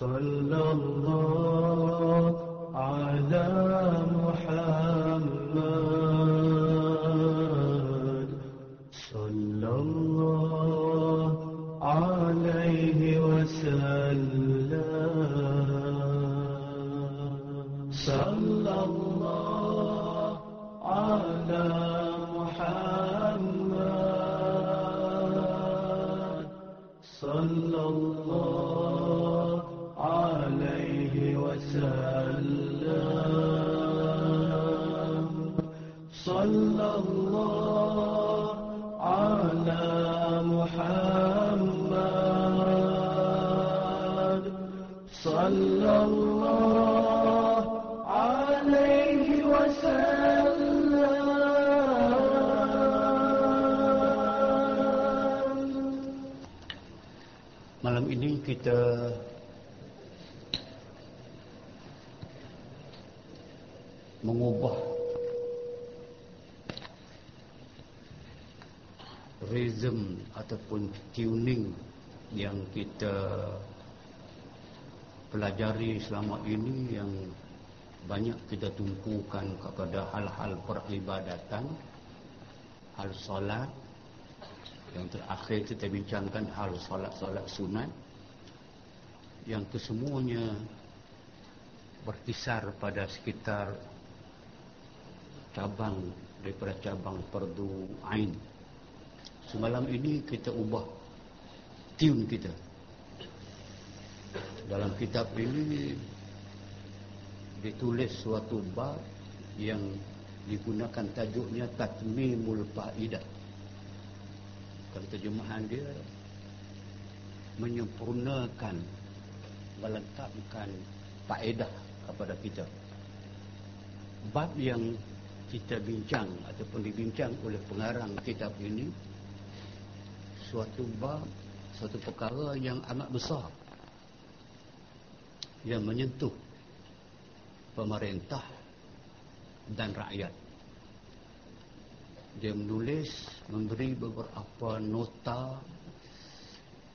صلى الله على محمد. Pelajari selama ini yang banyak kita tumpukan kepada hal-hal peribadatan hal solat. Yang terakhir kita bincangkan hal solat-solat sunat. Yang kesemuanya berkisar pada sekitar cabang daripada cabang perdu ain. Semalam ini kita ubah tune kita dalam kitab ini ditulis suatu bab yang digunakan tajuknya tatmimul faidah. Kalau terjemahan dia menyempurnakan melengkapkan faedah kepada kita. Bab yang kita bincang ataupun dibincang oleh pengarang kitab ini suatu bab suatu perkara yang amat besar yang menyentuh pemerintah dan rakyat. Dia menulis memberi beberapa nota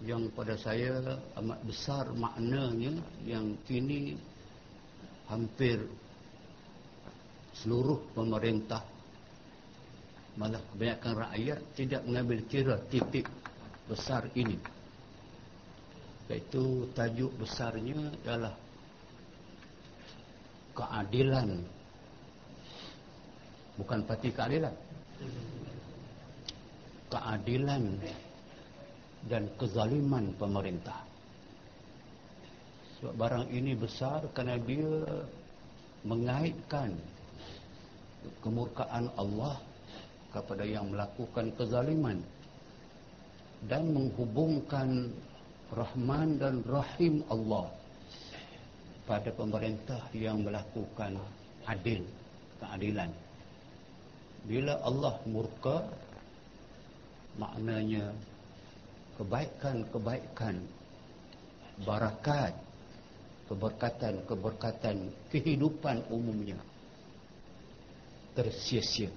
yang pada saya amat besar maknanya yang kini hampir seluruh pemerintah malah kebanyakan rakyat tidak mengambil kira titik besar ini iaitu tajuk besarnya ialah keadilan. Bukan parti keadilan. Keadilan dan kezaliman pemerintah. Sebab barang ini besar kerana dia mengaitkan kemurkaan Allah kepada yang melakukan kezaliman dan menghubungkan Rahman dan Rahim Allah pada pemerintah yang melakukan adil keadilan. Bila Allah murka maknanya kebaikan-kebaikan barakat keberkatan-keberkatan kehidupan umumnya tersia-sia.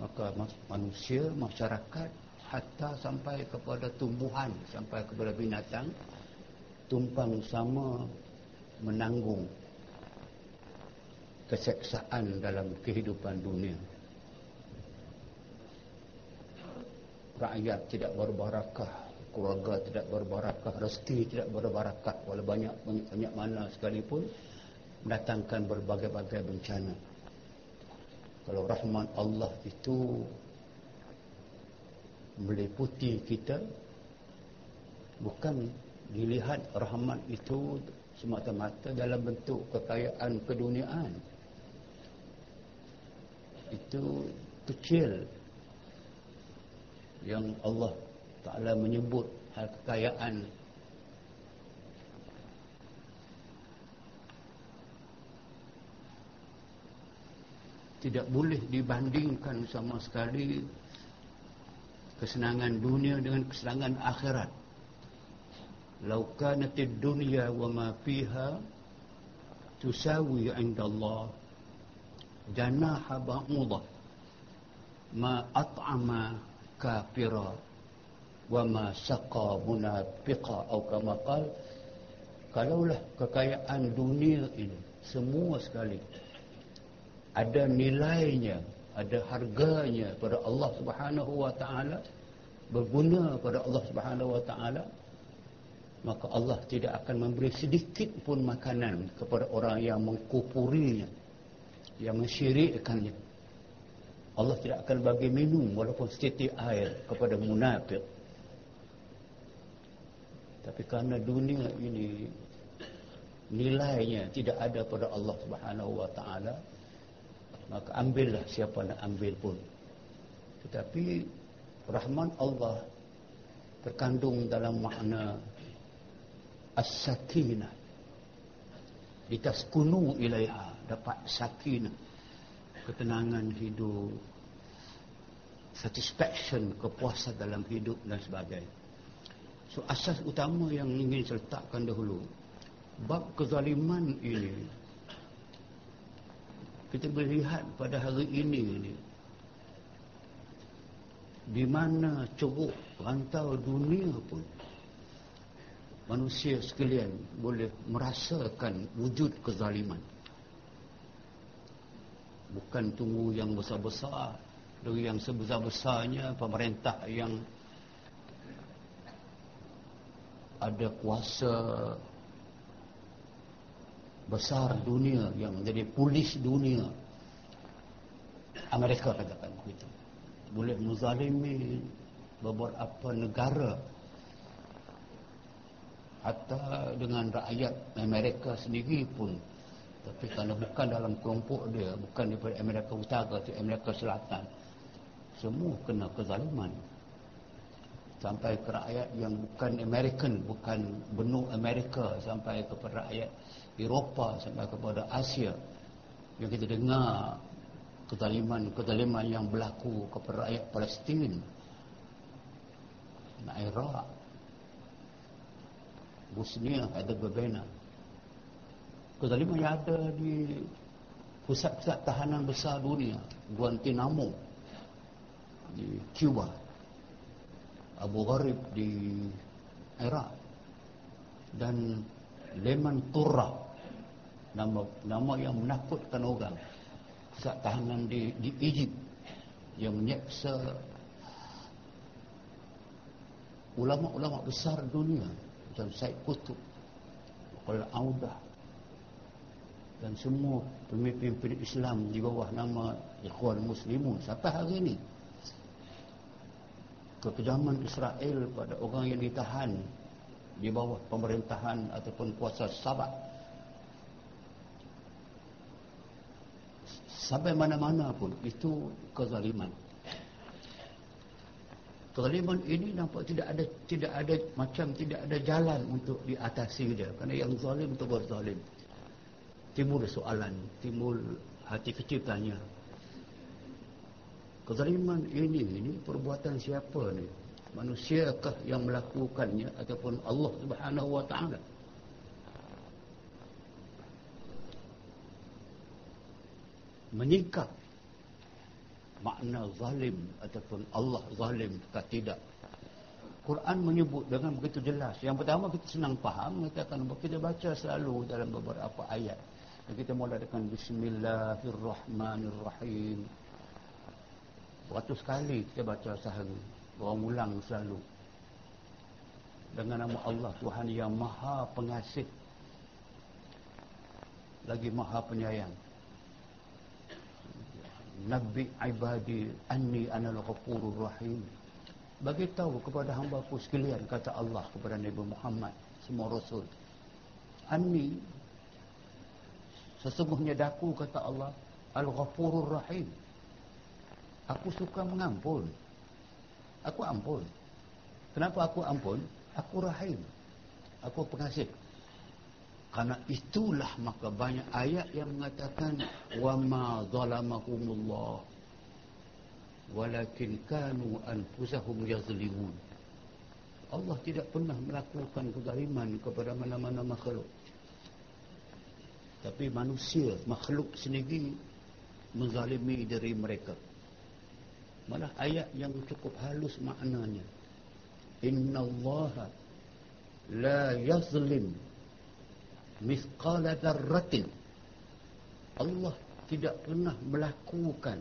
Maka manusia masyarakat hatta sampai kepada tumbuhan sampai kepada binatang tumpang sama menanggung keseksaan dalam kehidupan dunia. Rakyat tidak berbarakah keluarga tidak berbarakah rezeki tidak berbarakah walau banyak banyak, banyak mana sekalipun mendatangkan berbagai-bagai bencana. Kalau rahmat Allah itu meliputi kita bukan dilihat rahmat itu semata-mata dalam bentuk kekayaan keduniaan. Itu kecil yang Allah Ta'ala menyebut hal kekayaan. Tidak boleh dibandingkan sama sekali kesenangan dunia dengan kesenangan akhirat. Lau kanatid dunya wa ma fiha tusawi 'inda Allah janaha ba'udah ma at'ama kafira wa ma saqa munafiqa atau kama qal kalaulah kekayaan dunia ini semua sekali ada nilainya ada harganya pada Allah Subhanahu wa taala berguna pada Allah Subhanahu wa taala maka Allah tidak akan memberi sedikit pun makanan kepada orang yang mengkupurinya yang mensyirikkannya. Allah tidak akan bagi minum walaupun setitik air kepada munafik tapi kerana dunia ini nilainya tidak ada pada Allah Subhanahu wa taala maka ambillah siapa nak ambil pun. Tetapi rahman Allah terkandung dalam makna as-sakinah. Litaskunu ilaiha dapat sakinah ketenangan hidup satisfaction kepuasan dalam hidup dan sebagainya. So asas utama yang ingin saya letakkan dahulu Bab kezaliman ini Kita melihat pada hari ini ini Di mana ceruk rantau dunia pun Manusia sekalian boleh merasakan wujud kezaliman. Bukan tunggu yang besar-besar Dari yang sebesar-besarnya pemerintah yang ada kuasa besar dunia yang menjadi polis dunia. Amerika katakan begitu boleh menzalimi beberapa negara. Hatta dengan rakyat Amerika sendiri pun. Tapi kerana bukan dalam kelompok dia bukan daripada Amerika Utara atau Amerika Selatan semua kena kezaliman. Sampai ke rakyat yang bukan American, bukan benua Amerika sampai kepada rakyat Eropah, sampai kepada Asia. Yang kita dengar kezaliman-kezaliman yang berlaku kepada rakyat Palestin. Nak Iraq. Bosnia ada berbena kezaliman yang ada di pusat-pusat tahanan besar dunia. Guantanamo. Di Cuba. Abu Gharib di Iraq. Dan Leman Turra nama nama yang menakutkan orang. Pusat tahanan di di Egypt. Yang menyeksa ulama-ulama besar dunia. Macam Said Qutb Qul Audah dan semua pemimpin-pemimpin Islam di bawah nama Ikhwan Muslimun. Sampai hari ini kekejaman Israel pada orang yang ditahan di bawah pemerintahan ataupun kuasa sabat sampai mana-mana pun itu kezaliman kezaliman ini nampak tidak ada tidak ada macam tidak ada jalan untuk diatasi dia kerana yang zalim itu berzalim timbul soalan timbul hati kecil tanya Kezaliman ini ini perbuatan siapa ni? Manusiakah yang melakukannya ataupun Allah Subhanahu wa taala? Menyingkap makna zalim ataupun Allah zalim atau tidak. Quran menyebut dengan begitu jelas. Yang pertama kita senang faham mengatakan kita baca selalu dalam beberapa ayat. Kita mula dengan bismillahirrahmanirrahim. Beratus kali kita baca sehari. Orang ulang selalu. Dengan nama Allah Tuhan yang maha pengasih. Lagi maha penyayang. Nabi ibadi anni anal ghafurur rahim. Bagi tahu kepada hamba ku sekalian kata Allah kepada Nabi Muhammad semua rasul. Anni sesungguhnya daku kata Allah al-ghafurur rahim. Aku suka mengampun. Aku ampun. Kenapa aku ampun? Aku rahim. Aku pengasih. Karena itulah maka banyak ayat yang mengatakan wa ma zalamahumullah walakin kanu anfusahum yazlimun. Allah tidak pernah melakukan kezaliman kepada mana-mana makhluk. Tapi manusia, makhluk sendiri menzalimi diri mereka malah ayat yang cukup halus maknanya innallaha la yazlim mithqala dzarratin. Allah tidak pernah melakukan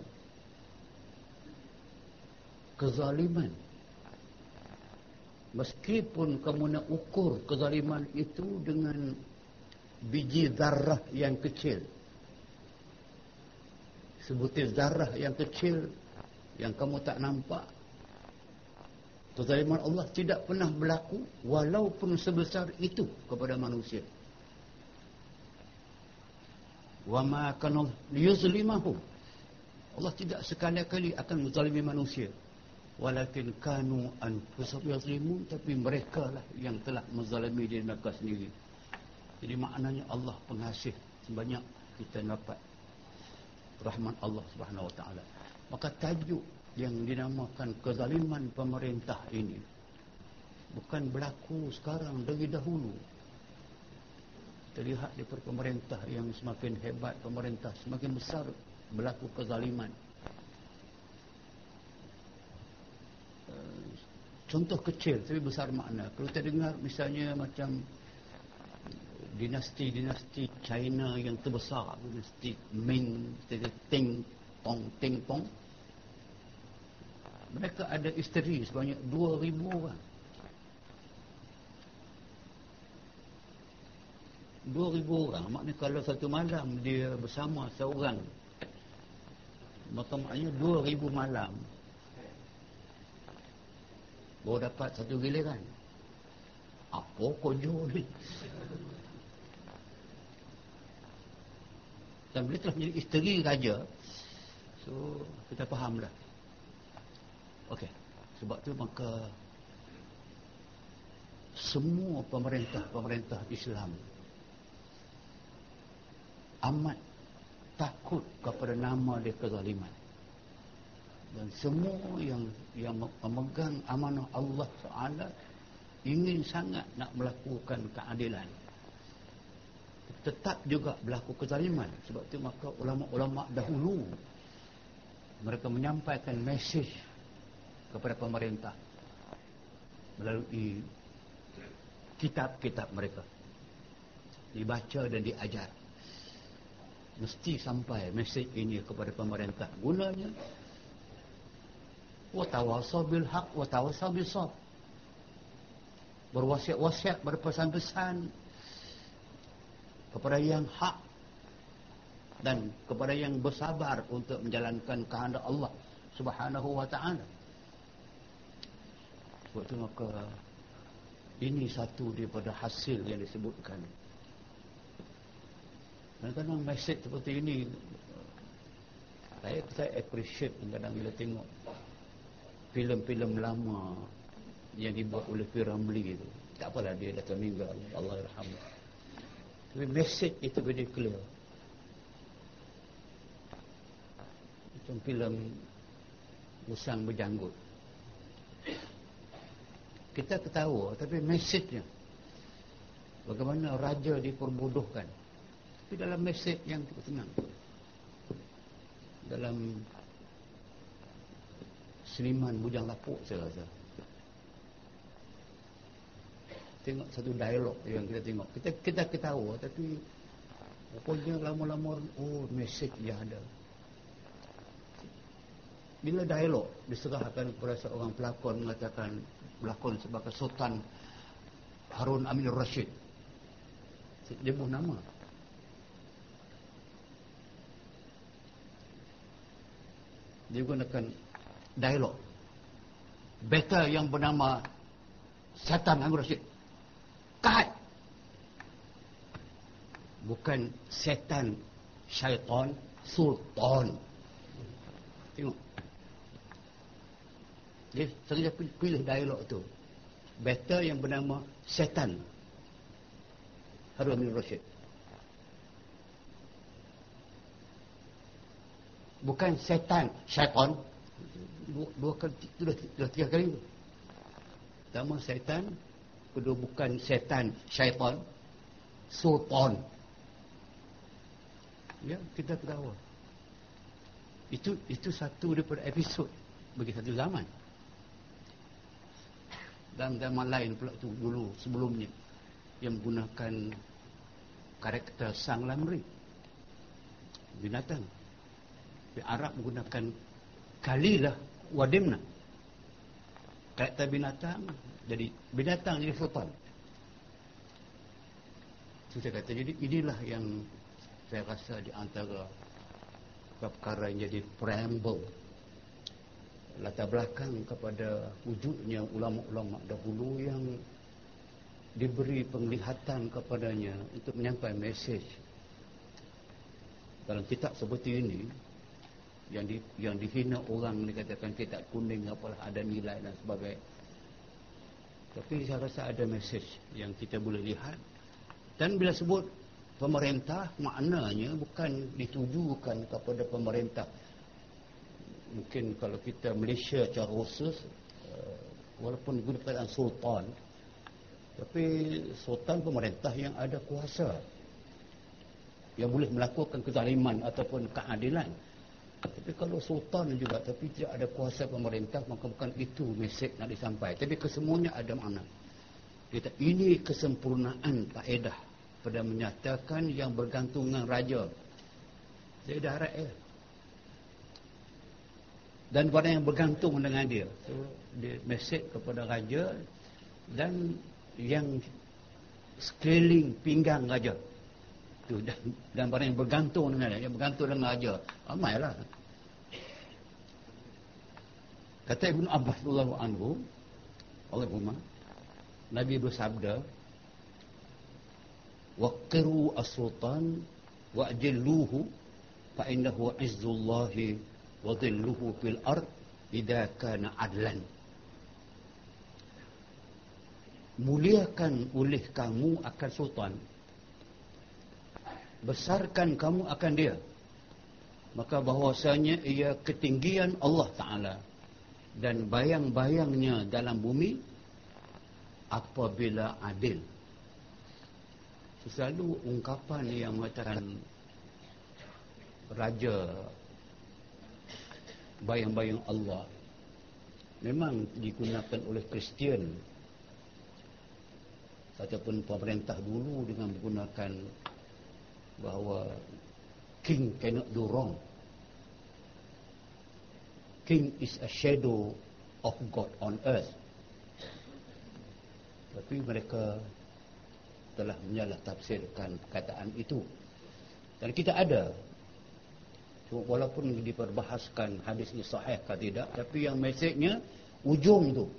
kezaliman. Meskipun kamu nak ukur kezaliman itu dengan biji zarah yang kecil. Sebutir zarah yang kecil yang kamu tak nampak. Kezaliman Allah tidak pernah berlaku walaupun sebesar itu kepada manusia wa ma kana liyuzlimahum Allah tidak sekali-kali akan menzalimi manusia. Walakin kanu anfusahum yazlimun tapi mereka lah yang telah menzalimi diri mereka sendiri. Jadi maknanya Allah pengasih sebanyak kita dapat rahmat Allah Subhanahu wa taala. Maka tajuk yang dinamakan kezaliman pemerintah ini bukan berlaku sekarang dari dahulu terlihat di pemerintah yang semakin hebat pemerintah semakin besar berlaku kezaliman. Eh, contoh kecil tapi besar makna. Kalau kita dengar misalnya macam dinasti-dinasti China yang terbesar dinasti Ming dinasti Ting Tong Ting Tong mereka ada isteri sebanyak 2000 orang 2000 orang. Maknanya kalau satu malam dia bersama seorang maknanya 2000 malam. Baru dapat satu giliran. Apa kojo ni? Dan bila telah menjadi isteri raja so kita faham lah. Ok sebab tu maka semua pemerintah-pemerintah Islam amat takut kepada nama dia kezaliman. Dan semua yang yang memegang amanah Allah Taala ingin sangat nak melakukan keadilan. Tetap juga berlaku kezaliman. Sebab itu maka ulama-ulama dahulu mereka menyampaikan mesej kepada pemerintah melalui kitab-kitab mereka. Dibaca dan diajar mesti sampai mesej ini kepada pemerintah. Gunanya wa tawassaw bil haq wa tawassaw bis sabr berwasiat-wasiat berpesan-pesan kepada yang hak dan kepada yang bersabar untuk menjalankan kehendak Allah Subhanahu wa taala. Sebab itu maka ini satu daripada hasil yang disebutkan Kadang-kadang mesej seperti ini saya saya appreciate kadang bila tengok filem-filem lama yang dibuat oleh Piramli itu. Tak apalah dia dah meninggal. Allah yarham. Tapi mesej itu very clear. Macam filem Usang Berjanggut. Kita ketawa tapi mesejnya bagaimana raja diperbodohkan tapi dalam mesej yang cukup tenang. Dalam seniman bujang lapuk saya rasa. Tengok satu dialog yang kita tengok. Kita kita ketawa tapi rupanya lama-lama oh mesej dia ada. Bila dialog diserahkan kepada seorang pelakon mengatakan pelakon sebagai Sultan Harun Amin Rashid. Dia buh nama dia gunakan dialog. Beta yang bernama Satan Anggur Rashid. Kat bukan setan syaitan sultan. Tengok. Dia sengaja pilih dialog tu. Beta yang bernama setan Harun Amin Rashid bukan setan syaitan. Dua, dua kali sudah, sudah tiga kali pertama setan kedua bukan setan syaitan. Sultan. Ya kita tahu itu itu satu daripada episod bagi satu zaman. Dan zaman lain pula tu dulu sebelumnya yang menggunakan karakter sang lamri. Binatang Arab menggunakan kalilah wadimna. Karakter binatang jadi binatang jadi itu saya kata jadi inilah yang saya rasa di antara perkara yang jadi preamble. Latar belakang kepada wujudnya ulama-ulama dahulu yang diberi penglihatan kepadanya untuk menyampaikan mesej. Dalam kitab seperti ini yang di, yang dihina orang dikatakan kitab kuning apalah ada nilai dan sebagainya. Tapi saya rasa ada mesej yang kita boleh lihat. Dan bila sebut pemerintah maknanya bukan ditujukan kepada pemerintah. Mungkin kalau kita Malaysia secara khusus uh, walaupun digunakan sultan tapi sultan pemerintah yang ada kuasa. Yang boleh melakukan kezaliman ataupun keadilan tapi kalau sultan juga tapi tidak ada kuasa pemerintah maka bukan itu mesej nak disampaikan. Tapi kesemuanya ada makna. Kita ini kesempurnaan kaedah pada menyatakan yang bergantung dengan raja. Dia dah rakyat dan pada yang bergantung dengan dia. So, dia mesej kepada raja dan yang sekeliling pinggang raja. Tu dan, dan pada yang bergantung dengan dia yang bergantung dengan raja. Ramailah kata Ibn Abbas radhiyallahu anhu Allahumma Nabi bersabda waqiru as-sultan wa'jilluhu fa innahu izzullahi wa dhilluhu fil ard idza kana adlan. Muliakan oleh kamu akan sultan. Besarkan kamu akan dia. Maka bahwasanya ia ketinggian Allah taala dan bayang-bayangnya dalam bumi apabila adil selalu ungkapan yang mengatakan raja bayang-bayang Allah memang digunakan oleh Kristian ataupun pemerintah dulu dengan menggunakan bahawa king cannot do wrong king is a shadow of God on earth. Tapi mereka telah menyalah tafsirkan perkataan itu. Dan kita ada walaupun diperbahaskan hadis ini sahih ke tidak tapi yang mesejnya ujung tu.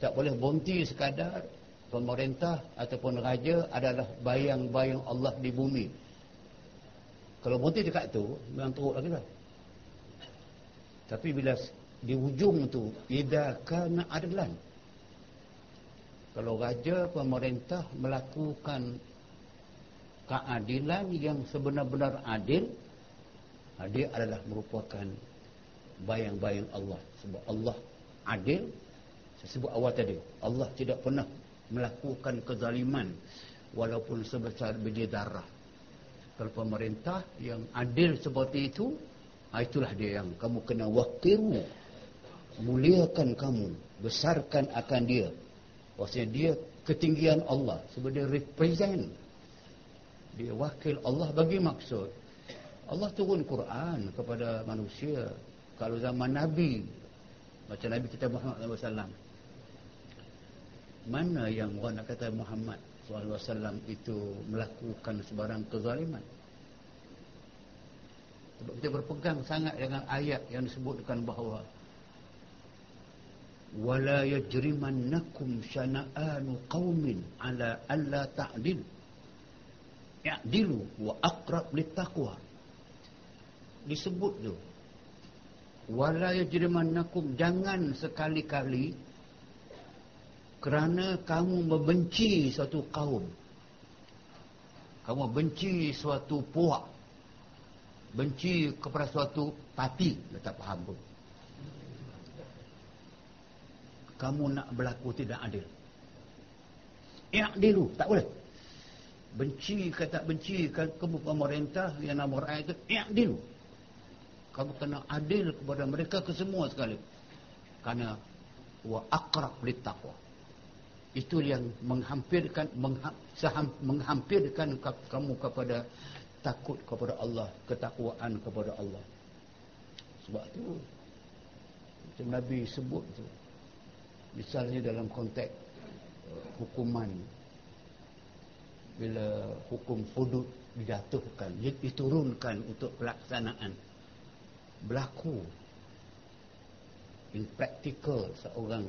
Tak boleh berhenti sekadar pemerintah ataupun raja adalah bayang-bayang Allah di bumi. Kalau berhenti dekat tu memang teruk lagi lah tapi bila di ujung tu idza kana adlan. Kalau raja pemerintah melakukan keadilan yang sebenar-benar adil dia adalah merupakan bayang-bayang Allah. Sebab Allah adil saya sebut awal tadi Allah tidak pernah melakukan kezaliman walaupun sebesar biji darah. Kalau pemerintah yang adil seperti itu ah, itulah dia yang kamu kena wakiru muliakan kamu. Besarkan akan dia. Maksudnya dia ketinggian Allah. Sebab dia represent. Dia wakil Allah bagi maksud. Allah turun Quran kepada manusia. Kalau zaman Nabi macam Nabi kita Muhammad SAW mana yang orang nak kata Muhammad SAW itu melakukan sebarang kezaliman sebab kita berpegang sangat dengan ayat yang disebutkan bahawa wala yajrimannakum syana'anu qaumin ala alla ta'dil. Ya'dilu wa aqrab littaqwa. Disebut tu wala yajrimannakum jangan sekali-kali kerana kamu membenci suatu kaum. Kamu benci suatu puak benci kepada suatu parti tak faham pun. Kamu nak berlaku tidak adil. I'dilu tak boleh. Benci kata benci kamu pemerintah yang nama rakyat itu i'dilu kamu kena adil kepada mereka kesemua sekali. Kerana wa aqrab litaqwa itu yang menghampirkan menghampirkan kamu kepada takut kepada Allah ketakwaan kepada Allah sebab tu macam Nabi sebut tu misalnya dalam konteks uh, hukuman bila hukum hudud dijatuhkan diturunkan untuk pelaksanaan berlaku in practical seorang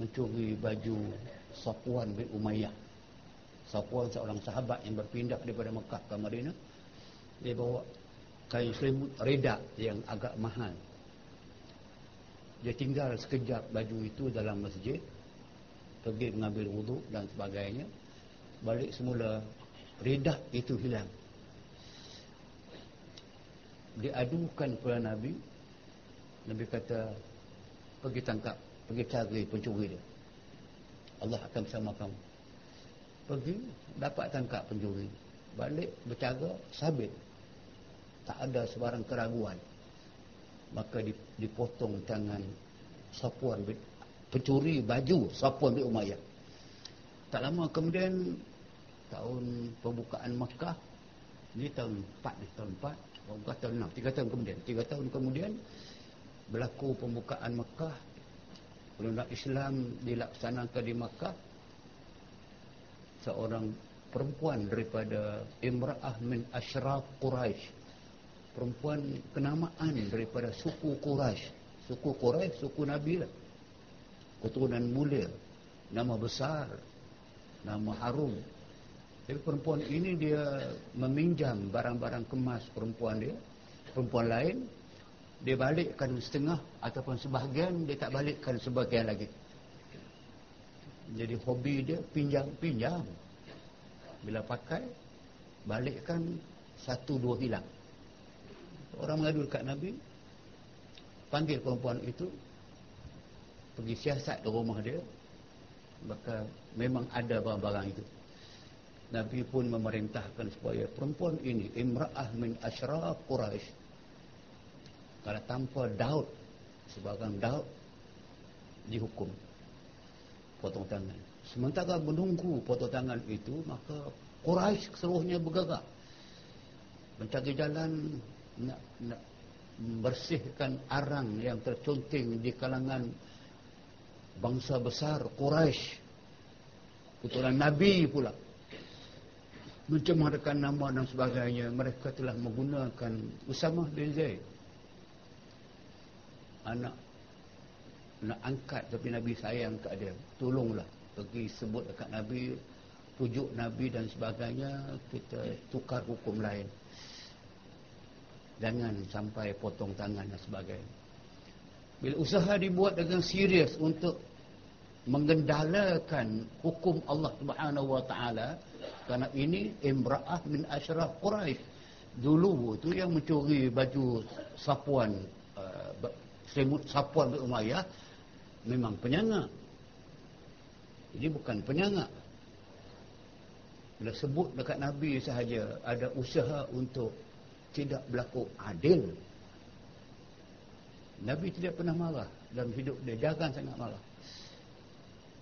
mencuri baju Safwan bin Umayyah. Safwan seorang sahabat yang berpindah daripada Mekah ke Madinah. Dia bawa kain selimut reda yang agak mahal. Dia tinggal sekejap baju itu dalam masjid. Pergi mengambil wuduk dan sebagainya. Balik semula reda itu hilang. Diadukan kepada Nabi. Nabi kata, pergi tangkap pergi cari pencuri dia Allah akan bersama kamu pergi dapat tangkap pencuri. Balik bercara sabit. Tak ada sebarang keraguan. Maka dipotong tangan Sapuan pencuri baju Sapuan bin Umayyah tak lama kemudian tahun pembukaan Makkah ni tahun 4 ni tahun 4 pembukaan tahun 6 3 tahun kemudian. 3 tahun kemudian berlaku pembukaan Makkah Perundang Islam dilaksanakan di Makkah seorang perempuan daripada Imra'ah min Ashraf Quraisy perempuan kenamaan daripada suku Quraisy suku Quraisy suku Nabi lah. Keturunan mulia. Nama besar. Nama harum. Tapi perempuan ini dia meminjam barang-barang kemas perempuan dia. Perempuan lain dia balikkan setengah ataupun sebahagian dia tak balikkan sebahagian lagi jadi hobi dia pinjam-pinjam bila pakai balikkan satu dua hilang. Orang mengadu dekat Nabi panggil perempuan itu pergi siasat di rumah dia maka memang ada barang-barang itu. Nabi pun memerintahkan supaya perempuan ini imra'ah min asyraf Quraisy kalau tanpa daud sebagai daud dihukum potong tangan. Sementara menunggu potong tangan itu maka Quraisy seluruhnya bergerak. Mencari jalan nak, nak membersihkan arang yang tercunting di kalangan bangsa besar Quraisy. Keturunan Nabi pula. Mencemarkan nama dan sebagainya. Mereka telah menggunakan Usama bin Zaid. Anak nak angkat tapi Nabi sayang kat dia. Tolonglah. Pergi sebut dekat Nabi pujuk Nabi dan sebagainya kita tukar hukum lain. Jangan sampai potong tangan dan sebagainya. Bila usaha dibuat dengan serius untuk mengendalakan hukum Allah Subhanahu wa taala kerana ini imra'ah min asyraf quraisy. Dulu tu yang mencuri baju sapuan selimut sapuan Umayyah memang penyanga. Ini bukan penyanga. Bila sebut dekat Nabi sahaja ada usaha untuk tidak berlaku adil. Nabi tidak pernah marah dalam hidup dia. Jangan sangat marah.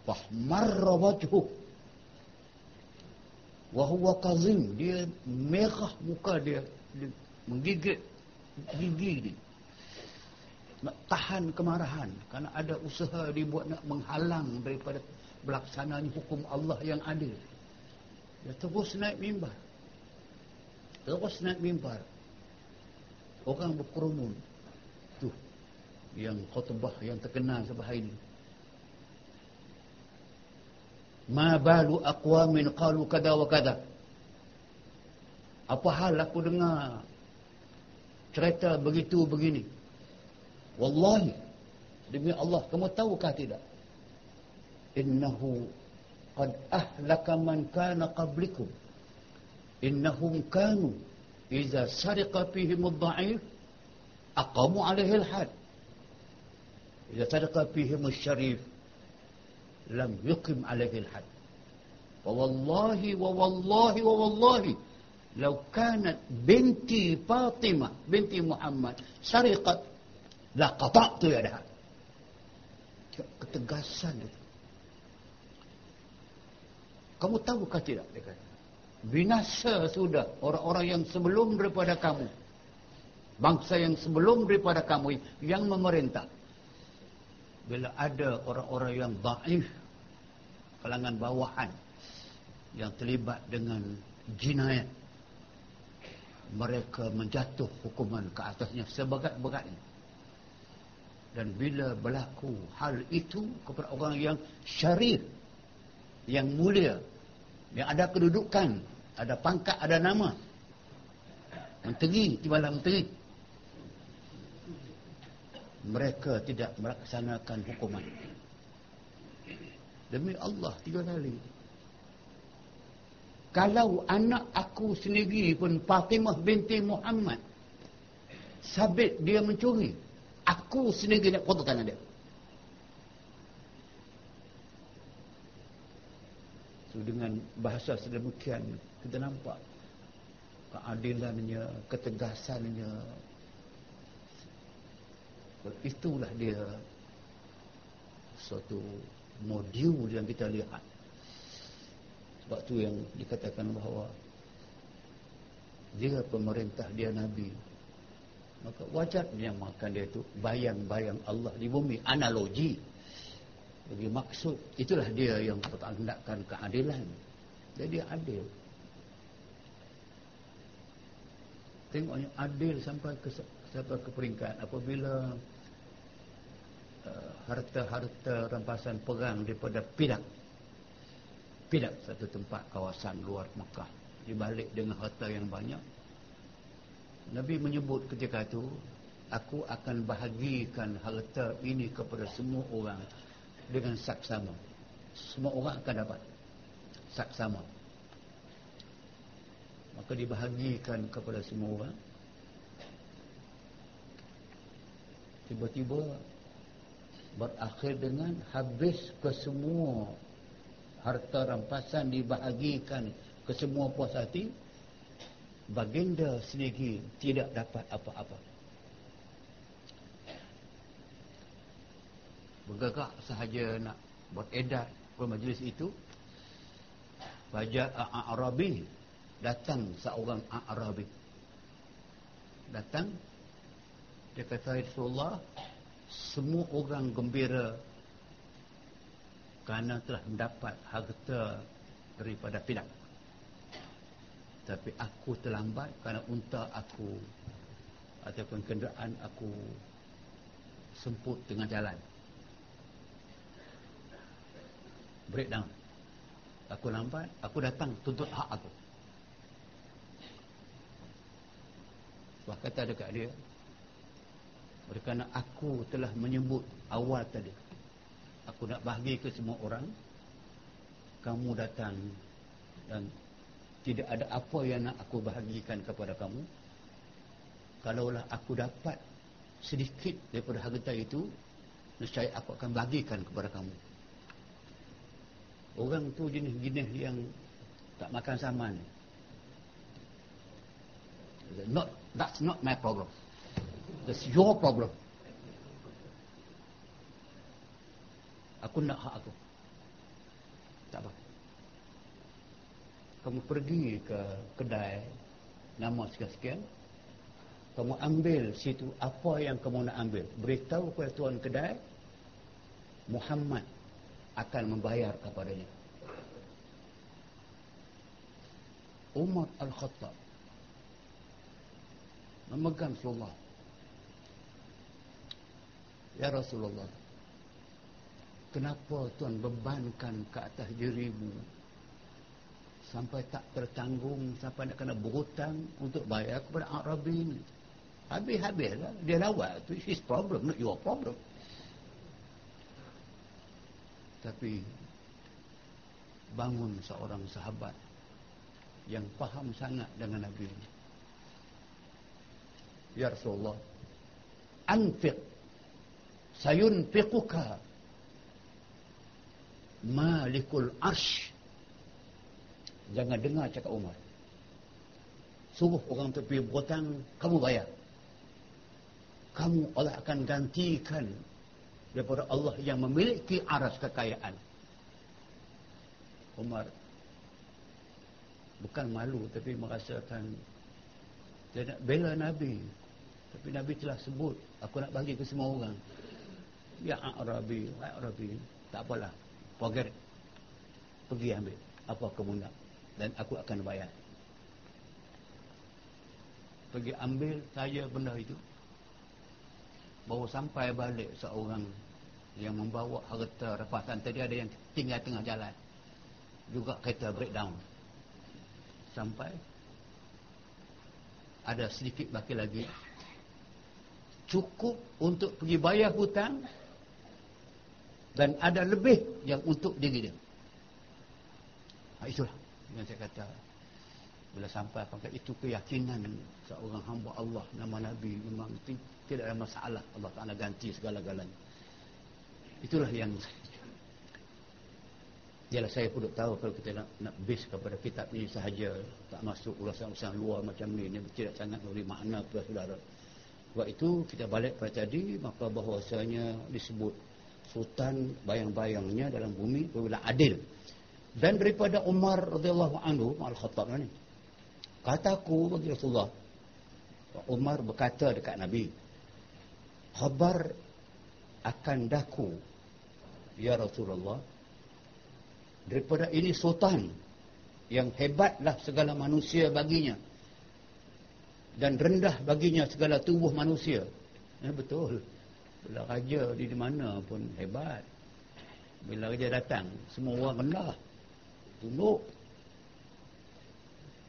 Fahmarra wajhuh. Wahuwa kazim. Dia merah muka dia. dia menggigit gigi dia nak tahan kemarahan. Kerana ada usaha dibuat nak menghalang daripada pelaksanaan hukum Allah yang adil dia terus naik mimbar. Terus naik mimbar. Orang berkerumun. Tu yang khutbah yang terkenal sampai ini. Ma balu aqwamin qalu kada wa kada. Apa hal aku dengar cerita begitu begini Wallahi. Demi Allah kamu tahukah tidak? Innahu qad ahlaka man kana qablikum. Innahum kanu idza sariqa fihim ad-dha'if aqamu 'alayhi al-had. Idza sariqa fihim asy-syarif lam yuqim 'alayhi al-had. Wa wallahi wa wallahi wa wallahi law kanat binti Fatimah La qatak tu dah. Ketegasan itu. Kamu tahukah tidak? Dia kata. Binasa sudah orang-orang yang sebelum daripada kamu. Bangsa yang sebelum daripada kamu yang memerintah. Bila ada orang-orang yang daif, kalangan bawahan yang terlibat dengan jinayat, mereka menjatuh hukuman ke atasnya seberat-beratnya. Dan bila berlaku hal itu kepada orang yang syarif, yang mulia, yang ada kedudukan, ada pangkat, ada nama, menteri, timbalan menteri, mereka tidak melaksanakan hukuman. Demi Allah, tiga kali. Kalau anak aku sendiri pun Fatimah binti Muhammad, sabit dia mencuri, Aku sendiri nak potongkan dia. So, dengan bahasa sedemikian, kita nampak keadilannya, ketegasannya. Itulah dia suatu modul yang kita lihat. Sebab tu yang dikatakan bahawa dia pemerintah, dia Nabi maka wajar dia makan dia itu bayang-bayang Allah di bumi. Analogi. Bagi maksud itulah dia yang pertandakkan keadilan. Jadi adil. Tengoknya adil sampai ke sampai ke peringkat. Apabila uh, harta-harta uh, rampasan perang daripada Pidak. Pidak satu tempat kawasan luar Mekah. Dibalik dengan harta yang banyak Nabi menyebut ketika itu aku akan bahagikan harta ini kepada semua orang dengan saksama. Semua orang akan dapat saksama. Maka dibahagikan kepada semua orang. Tiba-tiba berakhir dengan habis ke semua harta rampasan dibahagikan ke semua puas hati baginda sendiri tidak dapat apa-apa. Bergagak sahaja nak buat edat ke majlis itu. Baca Arabi datang seorang Arabi. Datang dia kata Rasulullah semua orang gembira kerana telah mendapat harta daripada pinak tapi aku terlambat kerana unta aku ataupun kenderaan aku semput dengan jalan. Breakdown. Aku lambat aku datang tuntut hak aku. Sebab kata dekat dia kerana aku telah menyebut awal tadi aku nak bahagi ke semua orang kamu datang dan tidak ada apa yang nak aku bahagikan kepada kamu. Kalaulah aku dapat sedikit daripada harta itu nescaya aku akan bagikan kepada kamu. Orang tu jenis-jenis yang tak makan saman. Not that's not my problem. That's your problem. Aku nak hak aku. Tak apa kamu pergi ke kedai nama sekian-sekian kamu ambil situ apa yang kamu nak ambil. Beritahu kepada tuan kedai Muhammad akan membayar kepadanya. Umar Al-Khattab memegang Rasulullah Ya Rasulullah kenapa tuan bebankan ke atas dirimu sampai tak tertanggung sampai nak kena berhutang untuk bayar kepada Arabi ini habis-habis lah. Dia lawat. Tu his problem. Not your problem. Tapi bangun seorang sahabat yang faham sangat dengan Nabi ini Ya Rasulullah anfiq sayunfiquka malikul arsh Jangan dengar cakap Umar. Suruh orang tu pergi berhutang, kamu bayar. Kamu Allah akan gantikan daripada Allah yang memiliki aras kekayaan. Umar bukan malu tapi merasakan dia nak bela Nabi tapi Nabi telah sebut aku nak bagi ke semua orang ya Arabi ya Arabi tak apalah forget pergi ambil apa kamu nak dan aku akan bayar. Pergi ambil saya benda itu. Baru sampai balik seorang yang membawa harta rapasan tadi ada yang tinggal tengah jalan. Juga kereta breakdown. Sampai ada sedikit baki lagi. Cukup untuk pergi bayar hutang dan ada lebih yang untuk diri dia. Ha, itulah yang saya kata bila sampai pangkat itu keyakinan seorang hamba Allah nama Nabi memang tidak ada masalah. Allah Ta'ala ganti segala-galanya. Itulah yang Yalah saya pun tahu kalau kita nak, nak base kepada kitab ini sahaja. Tak masuk ulasan-ulasan luar macam ni. Ini tidak sangat memberi makna kepada saudara. Sebab itu kita balik pada tadi maka bahawasanya disebut sultan bayang-bayangnya dalam bumi berulang adil dan daripada Umar radhiyallahu anhu al-Khattab ni. Kataku bagi Rasulullah Umar berkata dekat Nabi khabar akan daku ya Rasulullah daripada ini sultan yang hebatlah segala manusia baginya dan rendah baginya segala tubuh manusia. Ya, betul. Bila raja di mana pun hebat. Bila raja datang semua orang rendah tunduk.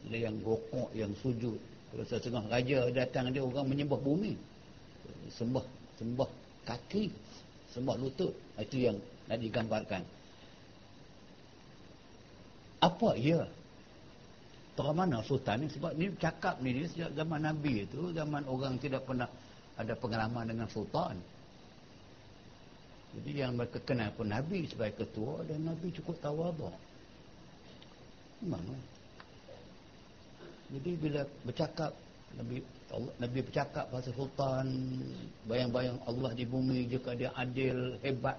Ada yang rokok yang sujud. Kalau setengah raja datang dia orang menyembah bumi. Sembah sembah kaki sembah lutut. Itu yang nak digambarkan. Apa ia? Terang mana sultan ni? Sebab ni cakap ni, ni sejak zaman Nabi itu zaman orang tidak pernah ada pengalaman dengan sultan. Jadi yang mereka kenal pun Nabi sebagai ketua dan Nabi cukup tawaduk mana jadi bila bercakap Nabi Allah, Nabi bercakap pasal sultan bayang-bayang Allah di bumi jika dia adil hebat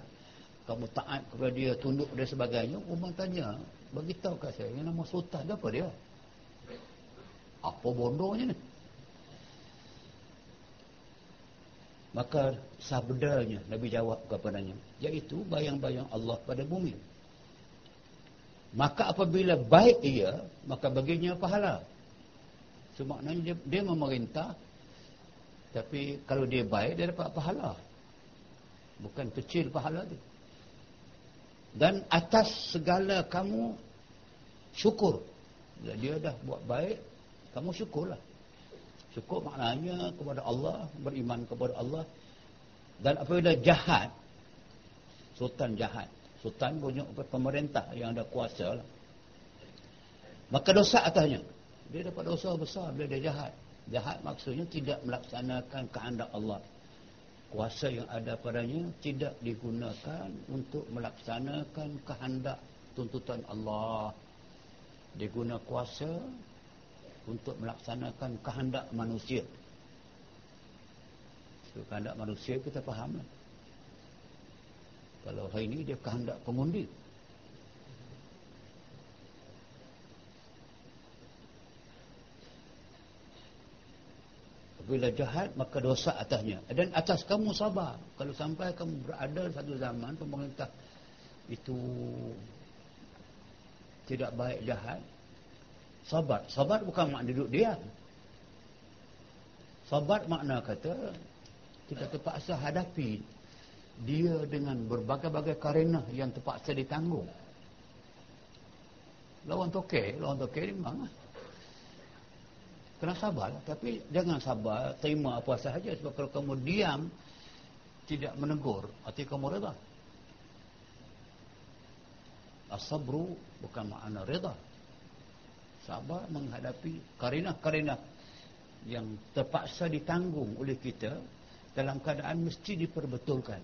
kamu taat kepada dia tunduk dan sebagainya Umar tanya bagi tahu kat saya? Yang nama sultan apa dia? Apa bodohnya ni? Maka sabdanya Nabi jawab kepadanya iaitu bayang-bayang Allah pada bumi maka apabila baik ia maka baginya pahala. So maknanya dia, dia memerintah tapi kalau dia baik dia dapat pahala. Bukan kecil pahala tu. Dan atas segala kamu syukur. Bila dia dah buat baik kamu syukurlah. Syukur maknanya kepada Allah beriman kepada Allah. Dan apabila jahat sultan jahat sultan punya pemerintah yang ada kuasa lah. maka dosa atasnya dia dapat dosa besar bila dia jahat jahat maksudnya tidak melaksanakan kehendak Allah kuasa yang ada padanya tidak digunakan untuk melaksanakan kehendak tuntutan Allah digunakan kuasa untuk melaksanakan kehendak manusia. So, kehendak manusia kita faham lah. Kalau hari ini dia kehendak pengundi. Bila jahat maka dosa atasnya. Dan atas kamu sabar. Kalau sampai kamu berada satu zaman pemerintah itu tidak baik jahat Sabar. Sabar bukan makna duduk diam. Sabar makna kata kita terpaksa hadapi dia dengan berbagai-bagai karena yang terpaksa ditanggung. Lawan tokek, lawan tokek ni memang lah. Kena sabar Tapi jangan sabar, terima apa sahaja. Sebab kalau kamu diam, tidak menegur, arti kamu reda. Asabru bukan makna reda sabar menghadapi karinah-karinah yang terpaksa ditanggung oleh kita dalam keadaan mesti diperbetulkan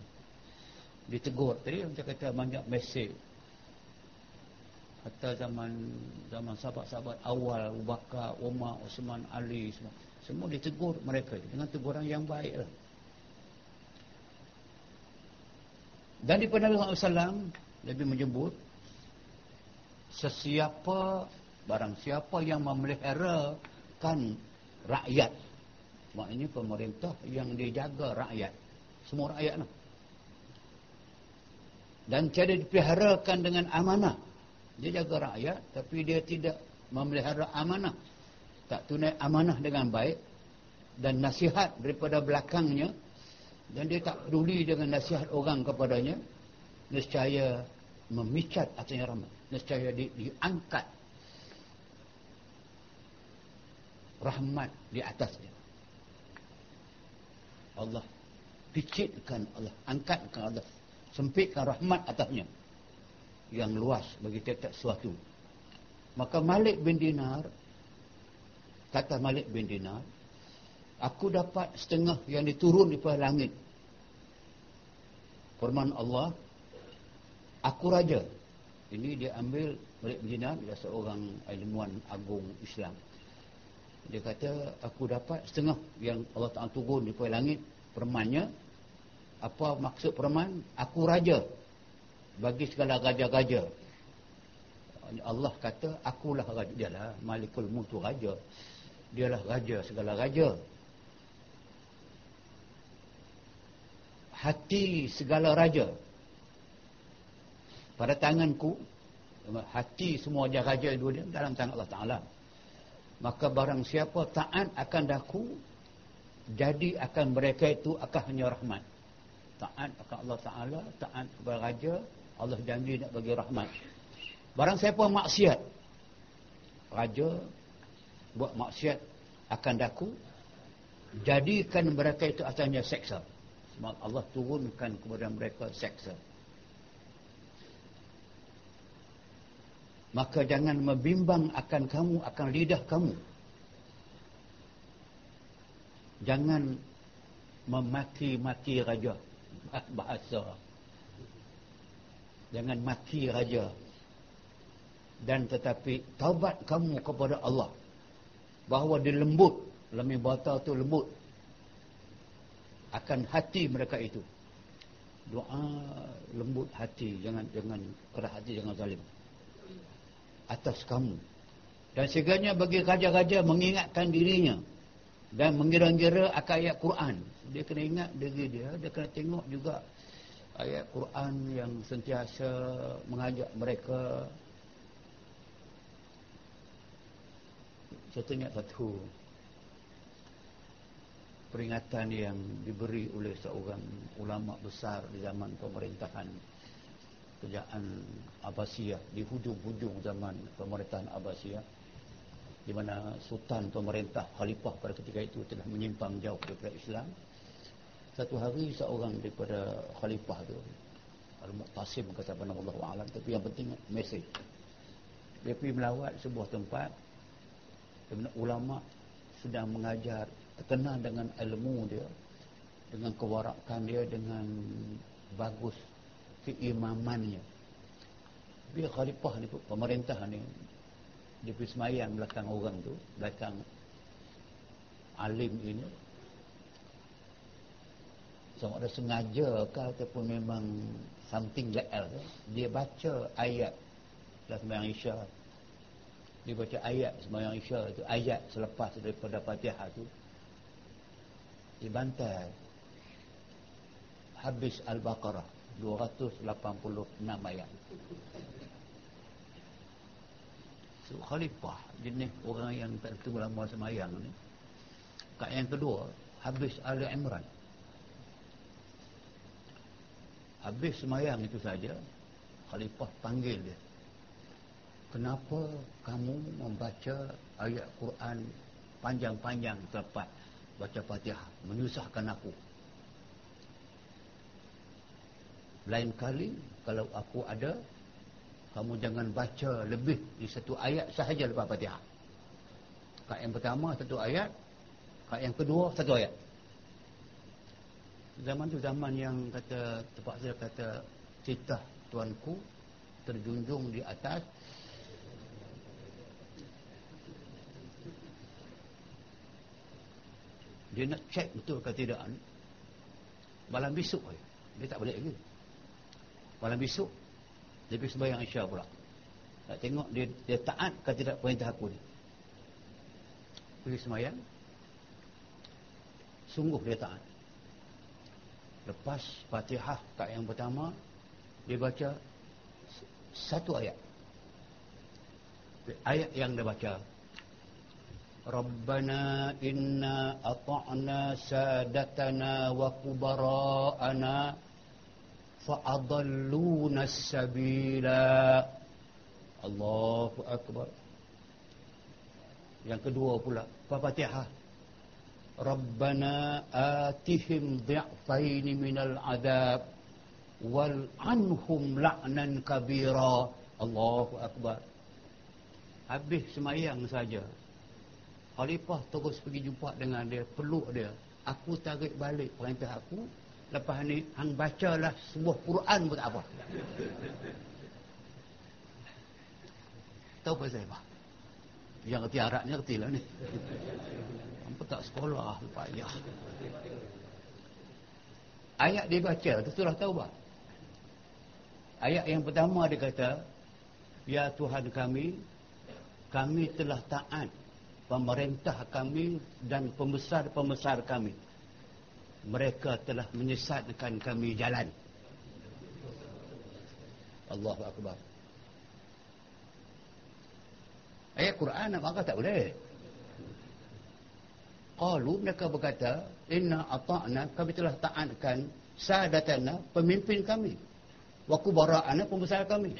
ditegur. Tadi saya kata banyak mesej. Hatta zaman zaman sahabat-sahabat awal Abu Bakar, Umar, Osman, Ali semua. Semua ditegur mereka. Dengan teguran yang baik lah. dan di Nabi SAW lebih menyebut sesiapa barang siapa yang memeliharakan rakyat. Maknanya pemerintah yang dijaga rakyat. Semua rakyat lah dan tiada dipeliharakan dengan amanah. Dia jaga rakyat tapi dia tidak memelihara amanah. Tak tunai amanah dengan baik dan nasihat daripada belakangnya. Dan dia tak peduli dengan nasihat orang kepadanya. Nescaya memicat atasnya rahmat nescaya di, diangkat rahmat di atasnya. Allah picitkan Allah angkatkan Allah sempitkan rahmat atasnya. Yang luas bagi tiap-tiap sesuatu. Maka Malik bin Dinar kata Malik bin Dinar aku dapat setengah yang diturun di langit. Firman Allah aku raja. Ini dia ambil Malik bin Dinar dia seorang ilmuwan agung Islam. Dia kata aku dapat setengah yang Allah Ta'ala turun di langit. Permannya apa maksud perman aku raja. Bagi segala raja-raja. Allah kata akulah raja. Dia lah malikul mutu raja. Dialah raja segala raja. Hati segala raja. Pada tanganku hati semua raja-raja dunia dalam tangan Allah Ta'ala. Maka barang siapa taat akan daku jadi akan mereka itu akan hanya rahmat taat akan Allah Ta'ala taat kepada raja. Allah janji nak bagi rahmat. Barang siapa maksiat raja buat maksiat akan daku. Jadikan mereka itu asalnya seksa. Sebab Allah turunkan kepada mereka seksa. Maka jangan membimbang akan kamu akan lidah kamu. Jangan memaki-maki raja bahasa. Jangan maki raja. Dan tetapi taubat kamu kepada Allah. Bahawa dia lembut. Lemih bata tu lembut. Akan hati mereka itu. Doa lembut hati. Jangan jangan keras hati jangan zalim. Atas kamu. Dan segalanya bagi raja-raja mengingatkan dirinya. Dan mengira-ngira akan ayat Quran dia kena ingat diri dia. Dia kena tengok juga ayat Quran yang sentiasa mengajak mereka. Saya tengok satu peringatan yang diberi oleh seorang ulama besar di zaman pemerintahan kerajaan Abbasiyah di hujung-hujung zaman pemerintahan Abbasiyah di mana sultan pemerintah khalifah pada ketika itu telah menyimpang jauh daripada Islam satu hari seorang daripada khalifah tu Al-Muqtasim kata pada Allah Alam tapi yang penting mesej. Dia pergi melawat sebuah tempat ulama sedang mengajar terkenal dengan ilmu dia dengan kewarakan dia dengan bagus keimamannya dia. Khalifah ni pemerintah ni dia pergi semayang belakang orang tu belakang alim ini sama ada sengaja ke ataupun memang something like else dia baca ayat. Dalam semayang isya. Dia baca ayat semayang isya itu ayat selepas daripada fatihah tu. Dibantai habis Al-Baqarah 286 ayat. So, khalifah jenis orang yang tak tentu lama semayang ni. Kat yang kedua habis Ali Imran habis semayang itu saja khalifah panggil dia. Kenapa kamu membaca ayat Quran panjang-panjang tepat baca fatihah menyusahkan aku. Lain kali kalau aku ada kamu jangan baca lebih di satu ayat sahaja lepas fatihah. Kat yang pertama satu ayat kat yang kedua satu ayat zaman tu zaman yang kata tempat saya kata citah tuanku terjunjung di atas dia nak cek betul ke tidak malam besok dia tak balik lagi malam besok dia pergi sembahyang isya pula Nak tengok dia, dia taat ke tidak perintah aku ni. Pergi semayang. Sungguh dia taat. Lepas fatihah kat yang pertama. Dia baca satu ayat. Ayat yang dia baca. Rabbana inna ata'na sadatana wa kubara'ana fa'adalluna sabila. Allahu Akbar. Yang kedua pula, Fatihah. Atihim dhi'fain minal adab wal anhum la'nan kabira. Allahu Akbar. Habis semayang saja. Khalifah terus pergi jumpa dengan dia, peluk dia. Aku tarik balik perintah aku. Lepas ni, hang bacalah sebuah Quran tak apa. Tahu pasal apa? Yang kerti Arab ni kerti lah ni. Apa tak sekolah, payah. Ayat dia baca tu surah Taubah. Ayat yang pertama dia kata, Ya Tuhan kami, kami telah taat pemerintah kami dan pembesar-pembesar kami. Mereka telah menyesatkan kami jalan. Allahu Akbar. Ayat Quran nak bangga tak boleh. Qalu mereka berkata, "Inna ata'na kami telah taatkan sadatana pemimpin kami. Wa kubara'ana pembesar kami.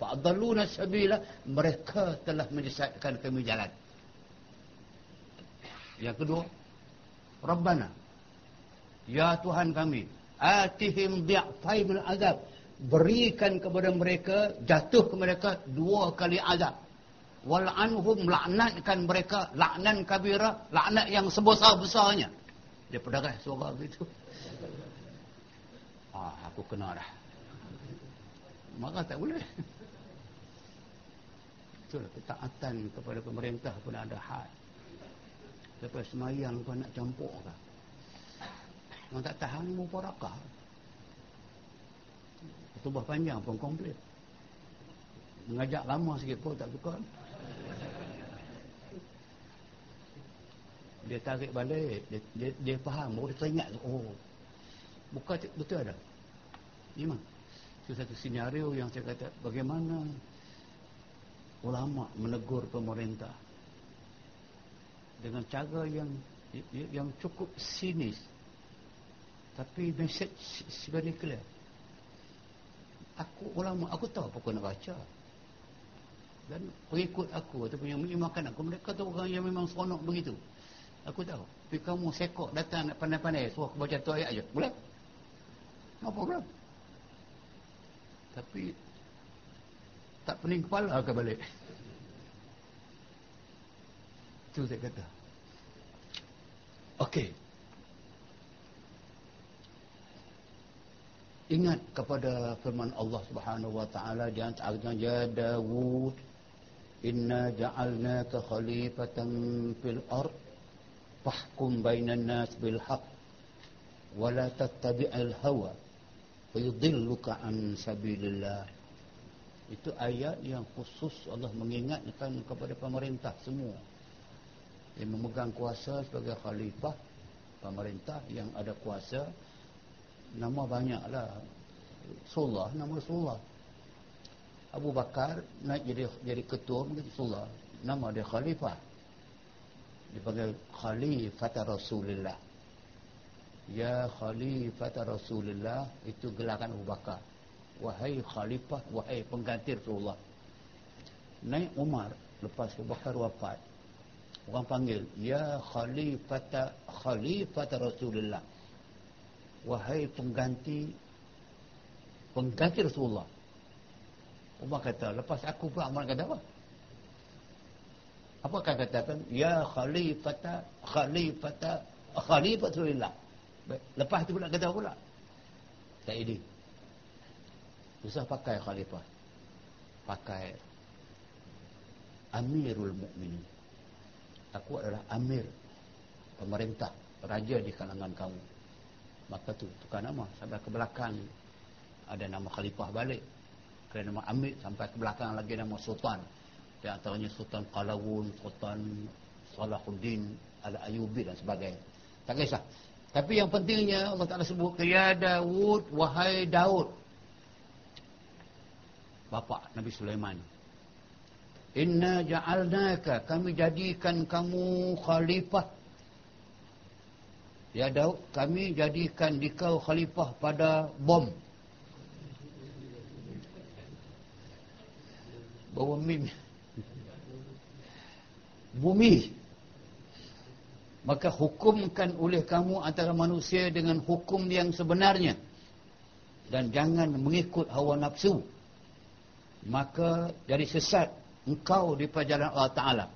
Fa'dalluna sabila mereka telah menyesatkan kami jalan." Yang kedua, Rabbana Ya Tuhan kami, atihim min azab. Berikan kepada mereka, jatuh ke mereka dua kali azab wal'anhum laknatkan mereka laknan kabira laknat yang sebesar-besarnya. Dia pedarah suara begitu ah aku kena dah. Maka tak boleh. Itulah ketaatan kepada pemerintah pun ada had. Lepas semayang pun nak campur kah? Orang tak tahan muparakah ketubah panjang pun komplit. Mengajak lama sikit pun tak suka dia tarik balik. Dia, dia, dia faham. Oh, dia teringat oh. Bukan betul ada memang itu satu senario yang saya kata bagaimana ulama menegur pemerintah dengan cara yang yang cukup sinis. Tapi message very clear. Aku ulama aku tahu apa aku nak baca. Dan pengikut aku ataupun yang mengimakan aku mereka tu orang yang memang seronok begitu Aku tahu. Tapi kamu sekok datang nak pandai-pandai. Suruh aku baca tu ayat je. Boleh? No problem. Tapi tak pening kepala ke balik. Itu saya kata. Okey. Ingat kepada firman Allah Subhanahu wa taala di antara ya Dawud inna ja'alnaka khalifatan fil ardh bainan nas bil haqq wa la tattabi'al hawa fayudilluka an sabilillah itu ayat yang khusus Allah mengingatkan kepada pemerintah semua. Yang memegang kuasa sebagai khalifah pemerintah yang ada kuasa. Nama banyaklah. Rasulullah nama Rasulullah Abu Bakar naik jadi jadi ketua mungkin Rasulullah nama dia khalifah dipanggil khalifat Rasulullah. Ya khalifat Rasulullah itu gelaran Abu Bakar. Wahai khalifah, wahai pengganti Rasulullah. Naik Umar lepas Abu Bakar wafat. Orang panggil, ya khalifat khalifat Rasulullah. Wahai pengganti pengganti Rasulullah. Umar kata, lepas aku pula Umar kata apa? Apa akan katakan ya khalifata khalifata khalifatulillah lepas tu pula kata pula? Tak ini usah pakai khalifah. Pakai amirul mukminin. Aku adalah amir pemerintah raja di kalangan kamu maka tu tukar nama. Sampai ke belakang ada nama khalifah balik. Kerana ambil sampai ke belakang lagi nama sultan di antaranya sultan Qalawun sultan Salahuddin Al-Ayubi dan sebagainya. Tak kisah. Tapi yang pentingnya Allah Ta'ala sebut Ya Daud, wahai Daud. Bapa Nabi Sulaiman Inna ja'alnaka Kami jadikan kamu khalifah. Ya Daud Kami jadikan dikau khalifah pada bom. Bawa mim Bumi. Maka hukumkan oleh kamu antara manusia dengan hukum yang sebenarnya. Dan jangan mengikut hawa nafsu. Maka jadi sesat engkau di jalan Allah Ta'ala.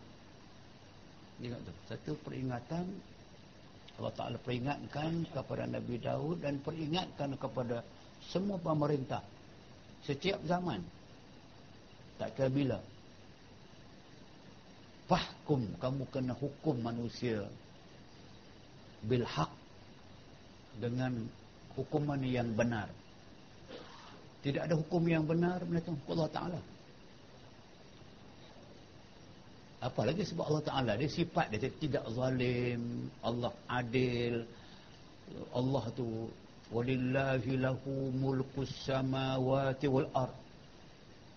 Ingat tu. Satu peringatan Allah Ta'ala peringatkan kepada Nabi Daud dan peringatkan kepada semua pemerintah. Setiap zaman. Tak kira bila fahkum kamu kena hukum manusia bilhaq dengan hukuman yang benar. Tidak ada hukum yang benar menurut Allah Ta'ala. Apalagi sebab Allah Ta'ala dia sifat dia tidak zalim, Allah adil, Allah tu walillahi lahu mulkus samawati wal ard.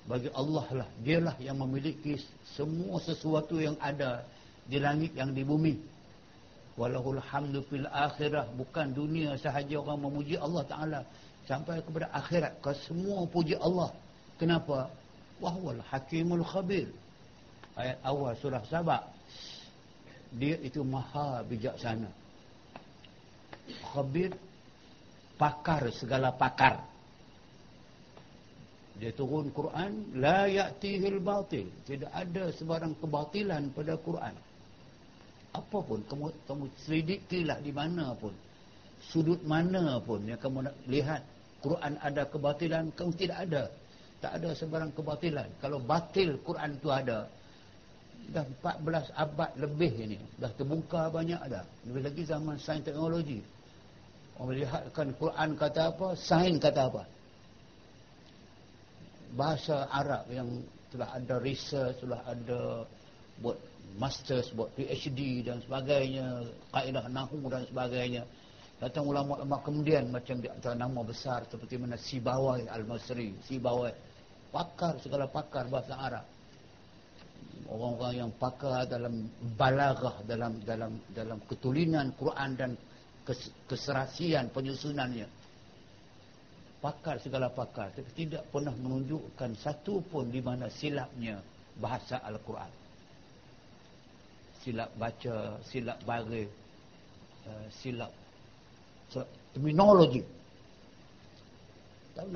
Bagi Allah lah, dialah yang memiliki semua sesuatu yang ada di langit yang di bumi. Walahul hamdu fil akhirah. Bukan dunia sahaja orang memuji Allah taala. Sampai kepada akhirat. Ke semua puji Allah. Kenapa? Wahwal hakimul khabir. Ayat awal surah sabak. Dia itu maha bijaksana. Khabir pakar segala pakar dia turun Quran la ya'tihil batil. Tidak ada sebarang kebatilan pada Quran. Apa pun kamu kamu selidikilah di mana pun. Sudut mana pun yang kamu nak lihat Quran ada kebatilan kamu tidak ada. Tak ada sebarang kebatilan. Kalau batil Quran itu ada dah 14 abad lebih ini dah terbongkar banyak dah. Lebih lagi zaman sains teknologi. Orang melihatkan Quran kata apa sains kata apa bahasa Arab yang telah ada research telah ada buat masters buat PhD dan sebagainya kaedah nahu dan sebagainya. Datang ulama-ulama kemudian macam di antara nama besar seperti mana Sibawai Al-Masri Sibawai. Pakar segala pakar bahasa Arab. Orang-orang yang pakar dalam balaghah dalam dalam dalam ketulinan Quran dan kes, keserasian penyusunannya pakar segala pakar tidak pernah menunjukkan satu pun di mana silapnya bahasa Al-Quran silap baca, silap baris, uh, silap terminologi. Tak?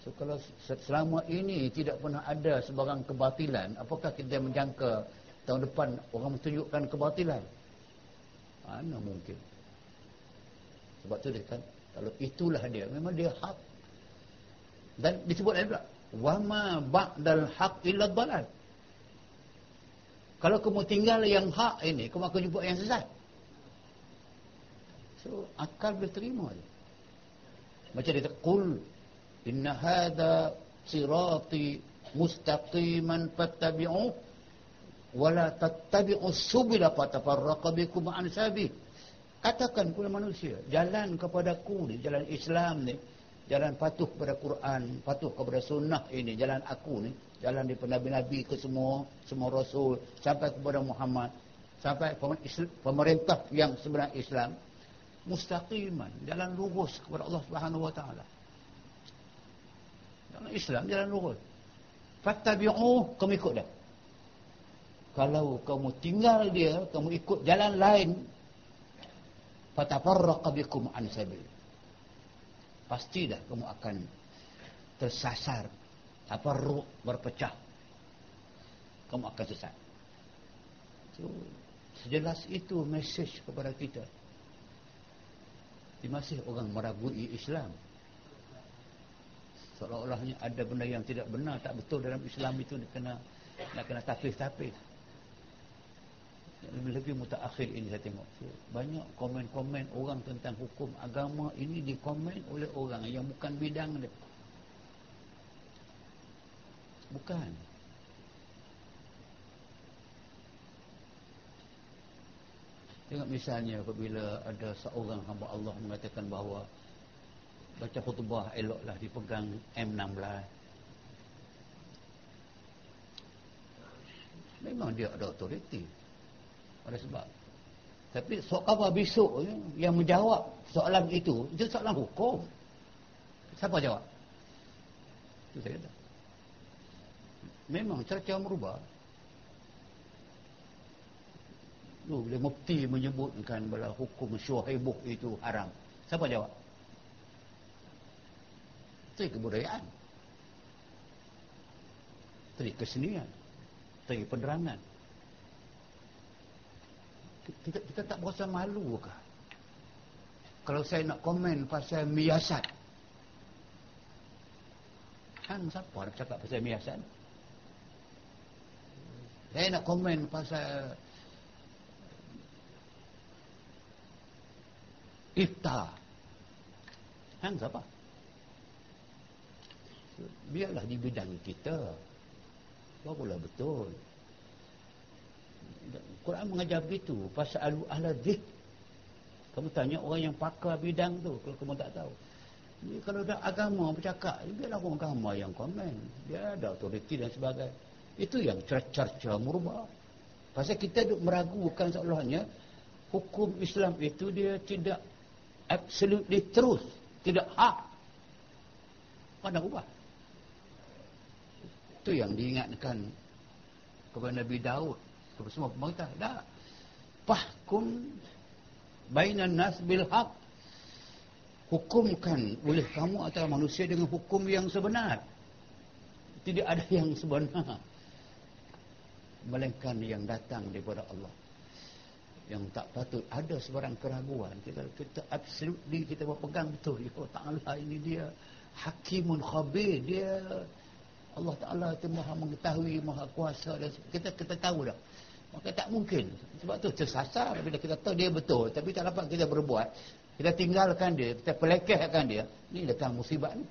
So kalau selama ini tidak pernah ada sebarang kebatilan, apakah kita menjangka tahun depan orang menunjukkan kebatilan? Mana mungkin? Sebab tu dia kan, kalau itulah dia, memang dia hak. Dan disebut lagi pula, wama ba'dal haq illa dhalal. Kalau kamu tinggal yang hak ini, kamu akan jumpa yang sesat. So, akal boleh terima je. Macam dia kul inna hadha sirati mustaqiman fattabi'u wala tattabi'u subila fatafarraqa bikum an sabi. Katakan kepada manusia, jalan kepadaku ni, jalan Islam ni, jalan patuh kepada Quran, patuh kepada sunnah ini, jalan aku ni, jalan di nabi-nabi ke semua semua rasul sampai kepada Muhammad sampai pemerintah yang sebenarnya Islam mustaqiman jalan lurus kepada Allah Subhanahu wa taala. Jalan Islam jalan lurus. Fattabi'u kamu ikut dah kalau kamu tinggal dia kamu ikut jalan lain fatafarraqa bikum an sabil. Pasti dah kamu akan tersasar. Apa ruh berpecah. Kamu akan sesat. So, sejelas itu mesej kepada kita. Masih orang meragui Islam seolah-olahnya ada benda yang tidak benar tak betul dalam Islam itu nak kena nak kena tapis-tapis lebih-lebih mutakhir ini saya tengok banyak komen-komen orang tentang hukum agama ini dikomen oleh orang yang bukan bidang dia Bukan. Tengok misalnya apabila ada seorang hamba Allah mengatakan bahawa baca khutbah eloklah dipegang M16. Memang dia ada otoriti. Ada sebab. Tapi soal apa besok yang menjawab soalan itu, itu soalan hukum. Siapa jawab? Itu saya kata. Memang cara-cara merubah. Tu bila mufti menyebutkan bahawa hukum syuhaibuh itu haram. Siapa jawab? Itu kebudayaan. Itu kesenian. Itu penerangan. Kita, kita tak berasa malu ke? Kalau saya nak komen pasal miasat. Kan siapa nak cakap pasal miasat? Saya nak komen pasal iftar. Hang siapa? Biarlah di bidang kita. Barulah betul. Quran mengajar begitu. Pasal ahla zik. Kamu tanya orang yang pakar bidang tu. Kalau kamu tak tahu. Jadi, kalau ada agama bercakap. Biarlah orang agama yang komen. Dia ada autoriti dan sebagainya. Itu yang cerca-cerca merubah. Pasal kita duk meragukan seolahnya. Hukum Islam itu dia tidak absolutely truth tidak hak pada ubah itu yang diingatkan kepada Nabi Daud semua pemerintah dah. Fahkum bainan nas bil haq. Hukumkan oleh kamu antara manusia dengan hukum yang sebenar. Tidak ada yang sebenar. Melainkan yang datang daripada Allah. Yang tak patut ada sebarang keraguan. Kita kita absolutely kita berpegang betul. Ya Allah ini dia hakimun khabir. Dia Allah Taala itu maha mengetahui maha kuasa dan kita kita tahu dah maka tak mungkin. Sebab tu tersasar bila kita tahu dia betul. Tapi tak dapat kita berbuat. Kita tinggalkan dia kita pelekehkan dia. Ni datang musibah ni.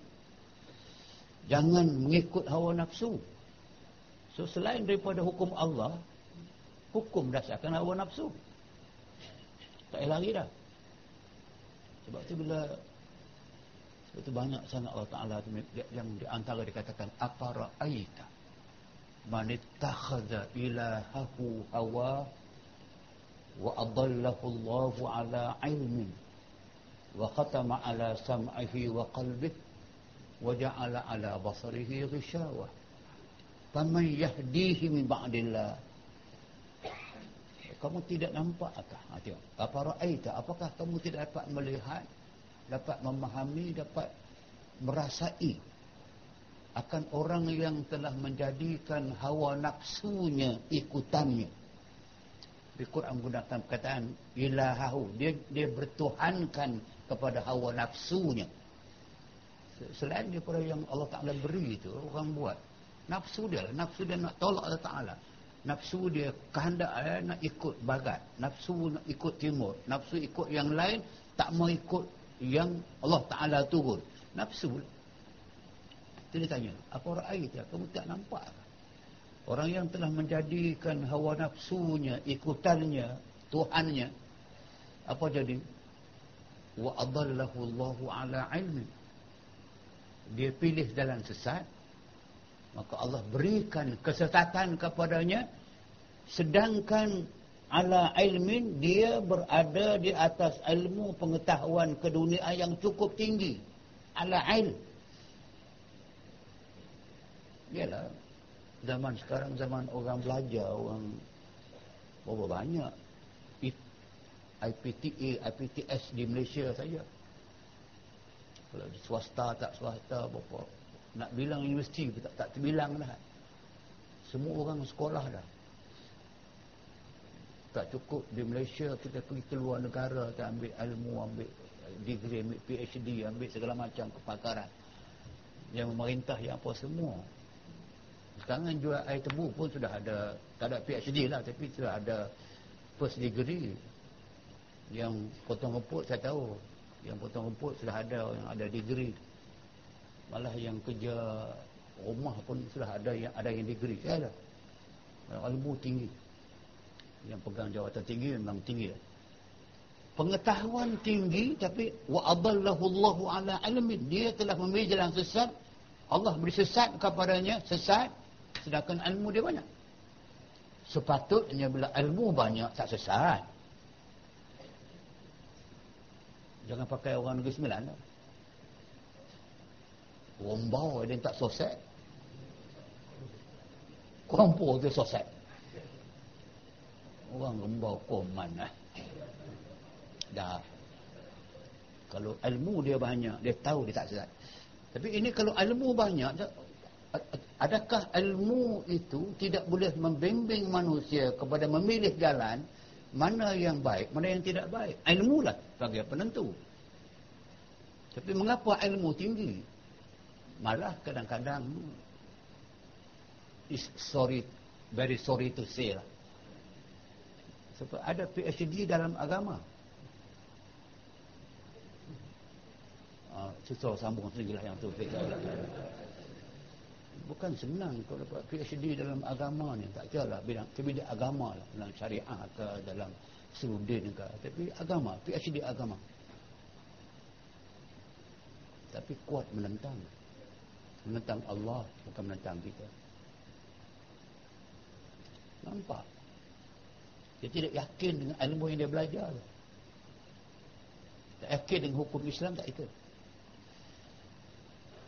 Jangan mengikut hawa nafsu. So selain daripada hukum Allah hukum dasarkan hawa nafsu. Tak payah lari dah. Sebab tu bila sebab tu banyak sangat Allah Ta'ala yang di antara dikatakan apa ra'aita man ittakhadha ilahahu hawa wa adallahu Allahu ala ilmin wa khatama ala sam'ihi wa qalbihi wa ja'ala ala basarihi ghishawa faman yahdihi min ba'dillah kamu tidak nampak akah? Ha. Apa ra'aita? Apakah kamu tidak dapat melihat, dapat memahami, dapat merasai akan orang yang telah menjadikan hawa nafsunya ikutannya. Di Quran menggunakan perkataan ilahahu. Dia dia bertuhankan kepada hawa nafsunya. Selain daripada yang Allah Ta'ala beri itu, orang buat. Nafsu dia lah. Nafsu dia nak tolak Allah Ta'ala nafsu dia kehendak eh, nak ikut bagat nafsu nak ikut timur nafsu ikut yang lain tak mau ikut yang Allah Ta'ala turun. Nafsu itu dia tanya apa ra'ai dia kamu tak nampak orang yang telah menjadikan hawa nafsunya ikutannya Tuhannya apa jadi? Wa adallahu Allahu ala ilmi dia pilih jalan sesat maka Allah berikan kesesatan kepadanya sedangkan ala ilmin dia berada di atas ilmu pengetahuan keduniaan yang cukup tinggi. Ala ilm ialah zaman sekarang zaman orang belajar orang berapa banyak IPTA, IPTS di Malaysia saja. Kalau di swasta tak swasta berapa nak bilang universiti tak, tak terbilang dah. Semua orang sekolah dah tak cukup di Malaysia kita pergi ke luar negara kita ambil ilmu ambil degree ambil PhD ambil segala macam kepakaran. Yang memerintah yang apa semua. Sekarang jual air tebu pun sudah ada tak ada PhD lah tapi sudah ada first degree. Yang potong rumput saya tahu. Yang potong rumput sudah ada yang ada degree. Malah yang kerja rumah pun sudah ada yang ada yang degree. Saya ada ilmu tinggi yang pegang jawatan tinggi memang tinggi. Pengetahuan tinggi tapi wa adallahu Allahu ala ilmin. Dia telah memilih jalan sesat. Allah beri sesat kepadanya sesat. Sedangkan ilmu dia banyak. Sepatutnya bila ilmu banyak tak sesat. Jangan pakai orang negeri sembilan rombau dia tak sosek kumpul dia sosek orang rembau koman lah. dah. Kalau ilmu dia banyak dia tahu dia tak sesat. Tapi ini kalau ilmu banyak adakah ilmu itu tidak boleh membimbing manusia kepada memilih jalan mana yang baik mana yang tidak baik? Ilmu lah sebagai penentu. Tapi mengapa ilmu tinggi? Malah kadang-kadang sorry very sorry to say lah ada PhD dalam agama. Ah, susah sambung sendiri lah yang tu. Bukan senang kalau dapat PhD dalam agama ni. Tak kira lah bidang, bidang agama lah. Dalam syariah ke dalam sudin ke. Tapi agama, PhD agama. Tapi kuat menentang. Menentang Allah bukan menentang kita. Nampak? Dia tidak yakin dengan ilmu yang dia belajar. Tak yakin dengan hukum Islam tak itu.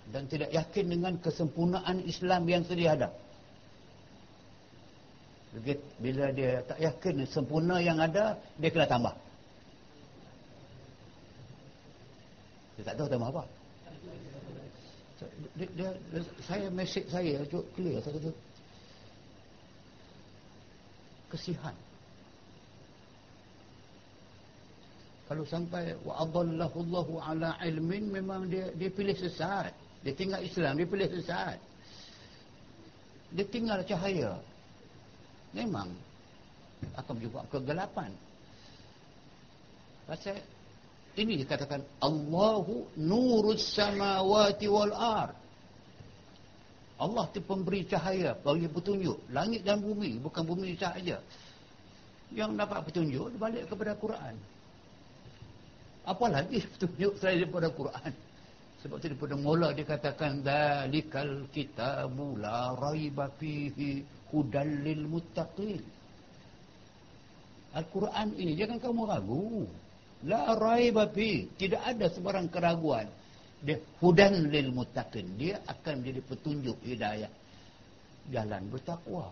Dan tidak yakin dengan kesempurnaan Islam yang sedia ada. Bila dia tak yakin sempurna yang ada, dia kena tambah. Dia tak tahu tambah apa. Dia, dia, dia, saya mesej saya cukup clear. Saya kata, kesihan. Kalau sampai wa adallahu Allahu ala ilmin memang dia dia pilih sesat. Dia tinggal Islam dia pilih sesat. Dia tinggal cahaya. Memang. Akan berjumpa kegelapan. Pasal ini dikatakan Allahu nurus samawati wal ard Allah itu pemberi cahaya bagi petunjuk. Langit dan bumi bukan bumi sahaja. Yang dapat petunjuk balik kepada Quran apa lagi petunjuk selain daripada Quran? Sebab itu daripada mula dikatakan dalikal kitabu la raiba fihi hudal lil muttaqin. Al-Quran ini jangan kamu ragu. La raiba fi, tidak ada sebarang keraguan. Dia hudan lil muttaqin. Dia akan menjadi petunjuk hidayah. Jalan bertakwa.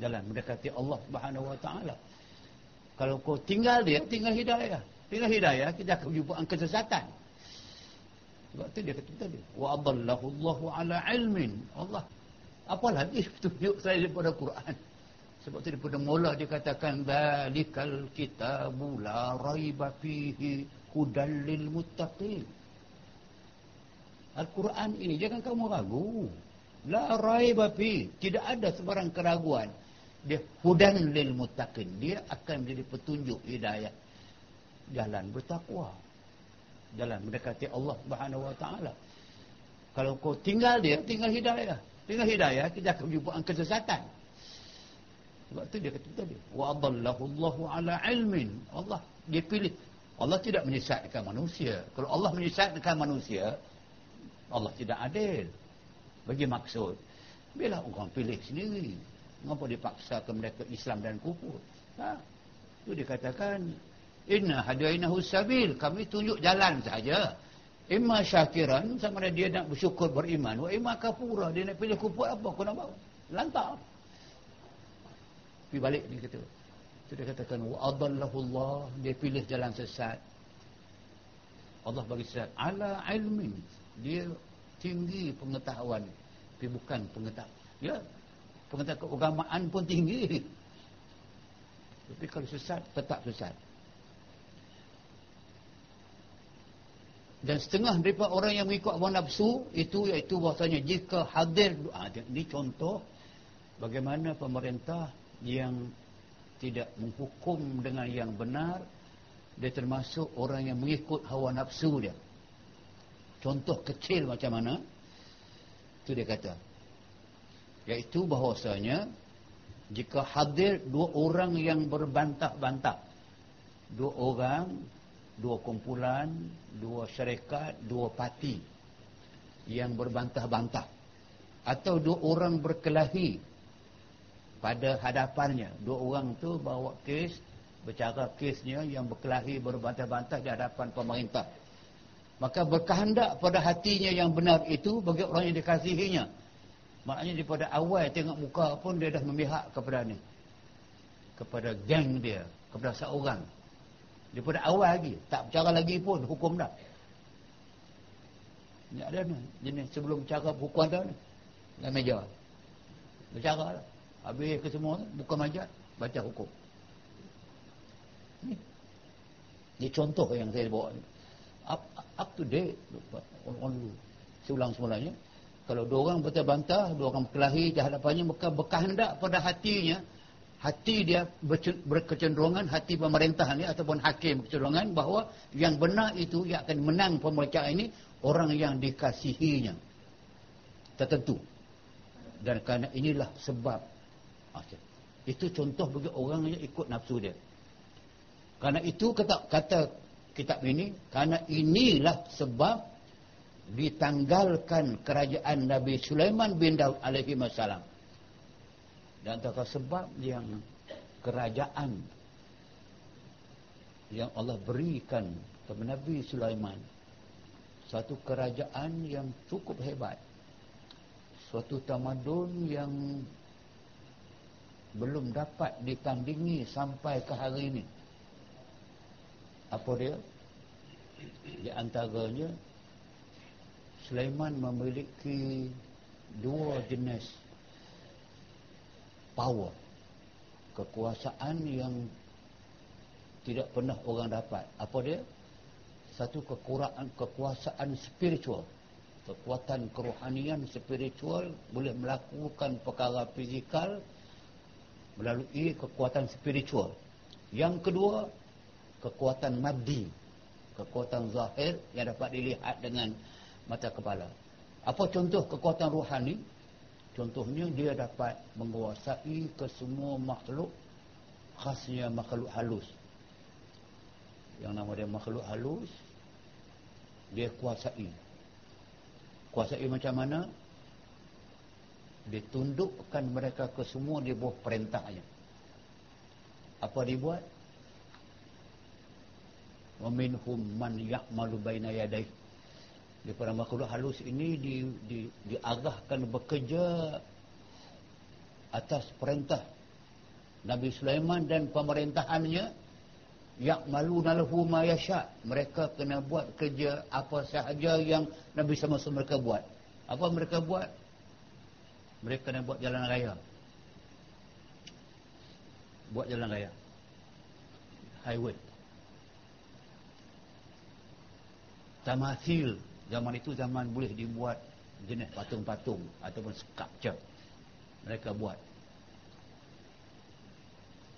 Jalan mendekati Allah Subhanahu wa taala. Kalau kau tinggal dia, tinggal hidayah. Dengan hidayah kita akan jumpa kesesatan. Sebab tu dia kata tadi, wa adallahu Allahu ala ilmin. Allah apa lagi petunjuk saya daripada Quran? Sebab tu daripada mula dia katakan dalikal kitabu la raiba fihi hudal lil muttaqin. Al-Quran ini jangan kamu ragu. La raiba fi, tidak ada sebarang keraguan. Dia hudan lil muttaqin. Dia akan menjadi petunjuk hidayah jalan bertakwa. Jalan mendekati Allah Subhanahu wa taala. Kalau kau tinggal dia tinggal hidayah. Tinggal hidayah kita akan jumpa kesesatan sebab tu dia kata tadi wa adallahu Allahu ala ilmin. Allah dia pilih. Allah tidak menyesatkan manusia. Kalau Allah menyesatkan manusia Allah tidak adil. Bagi maksud bila orang pilih sendiri mengapa dipaksakan mereka Islam dan kufur? Ha? itu dikatakan Inna hadainahu sabil. Kami tunjuk jalan saja. Imma syakiran sama ada dia nak bersyukur beriman. Wa imma kafura. Dia nak pilih kuput apa kau nak bawa? Lantak. Pergi balik ni kata. Itu dia katakan. Wa adallahu Allah. Dia pilih jalan sesat. Allah bagi sesat. Ala ilmin. Dia tinggi pengetahuan. Tapi bukan pengetahuan. Ya. Pengetahuan keagamaan pun tinggi. Tapi kalau sesat, tetap sesat. Dan setengah daripada orang yang mengikut hawa nafsu itu iaitu bahasanya jika hadir ha, ini contoh bagaimana pemerintah yang tidak menghukum dengan yang benar dia termasuk orang yang mengikut hawa nafsu dia contoh kecil macam mana Itu dia kata. Iaitu bahawasanya jika hadir dua orang yang berbantah-bantah. Dua orang, dua kumpulan, dua syarikat, dua parti yang berbantah-bantah. Atau dua orang berkelahi pada hadapannya. Dua orang tu bawa kes, bercara kesnya yang berkelahi berbantah-bantah di hadapan pemerintah. Maka berkehendak pada hatinya yang benar itu bagi orang yang dikasihinya. Maknanya daripada awal tengok muka pun dia dah memihak kepada ni. Kepada geng dia. Kepada seorang. Daripada awal lagi. Tak bercara lagi pun hukum dah. Ni ada ni. Jenis sebelum cara hukum ada ni. Dalam meja. Bercara lah. Habis ke semua buka majat. Baca hukum. Ni. Ni contoh yang saya bawa ni up, up to date orang dulu saya ulang semulanya kalau dua orang berbantah dua orang berkelahi di hadapannya maka berkehendak pada hatinya hati dia berkecenderungan hati pemerintah ini ataupun hakim berkecenderungan bahawa yang benar itu yang akan menang pemeriksaan ini orang yang dikasihinya. Tertentu. Dan kerana inilah sebab. Itu contoh bagi orang yang ikut nafsu dia. Kerana itu kata, kata kitab ini karena inilah sebab ditanggalkan kerajaan Nabi Sulaiman bin Daud alaihi wasallam. Dan antara sebab yang kerajaan yang Allah berikan kepada Nabi Sulaiman. Satu kerajaan yang cukup hebat. Suatu tamadun yang belum dapat ditandingi sampai ke hari ini. Apa dia? Di antaranya Sulaiman memiliki dua jenis power. Kekuasaan yang tidak pernah orang dapat. Apa dia? Satu kekurangan kekuasaan spiritual. Kekuatan kerohanian spiritual boleh melakukan perkara fizikal melalui kekuatan spiritual. Yang kedua kekuatan maddi kekuatan zahir yang dapat dilihat dengan mata kepala. Apa contoh kekuatan rohani contohnya dia dapat menguasai ke semua makhluk khasnya makhluk halus. Yang nama dia makhluk halus dia kuasai. Kuasai macam mana? Ditundukkan mereka ke semua di bawah perintahnya. Apa dibuat? Wa minhum man ya'malu baina yaday daripada makhluk halus ini di, di, diarahkan bekerja atas perintah Nabi Sulaiman dan pemerintahannya. Ya'malu nalahu ma mereka kena buat kerja apa sahaja yang Nabi sama mereka buat. Apa mereka buat? Mereka kena buat jalan raya. Buat jalan raya. Highway. Tamathil zaman itu zaman boleh dibuat jenis patung-patung ataupun sculpture. Mereka buat.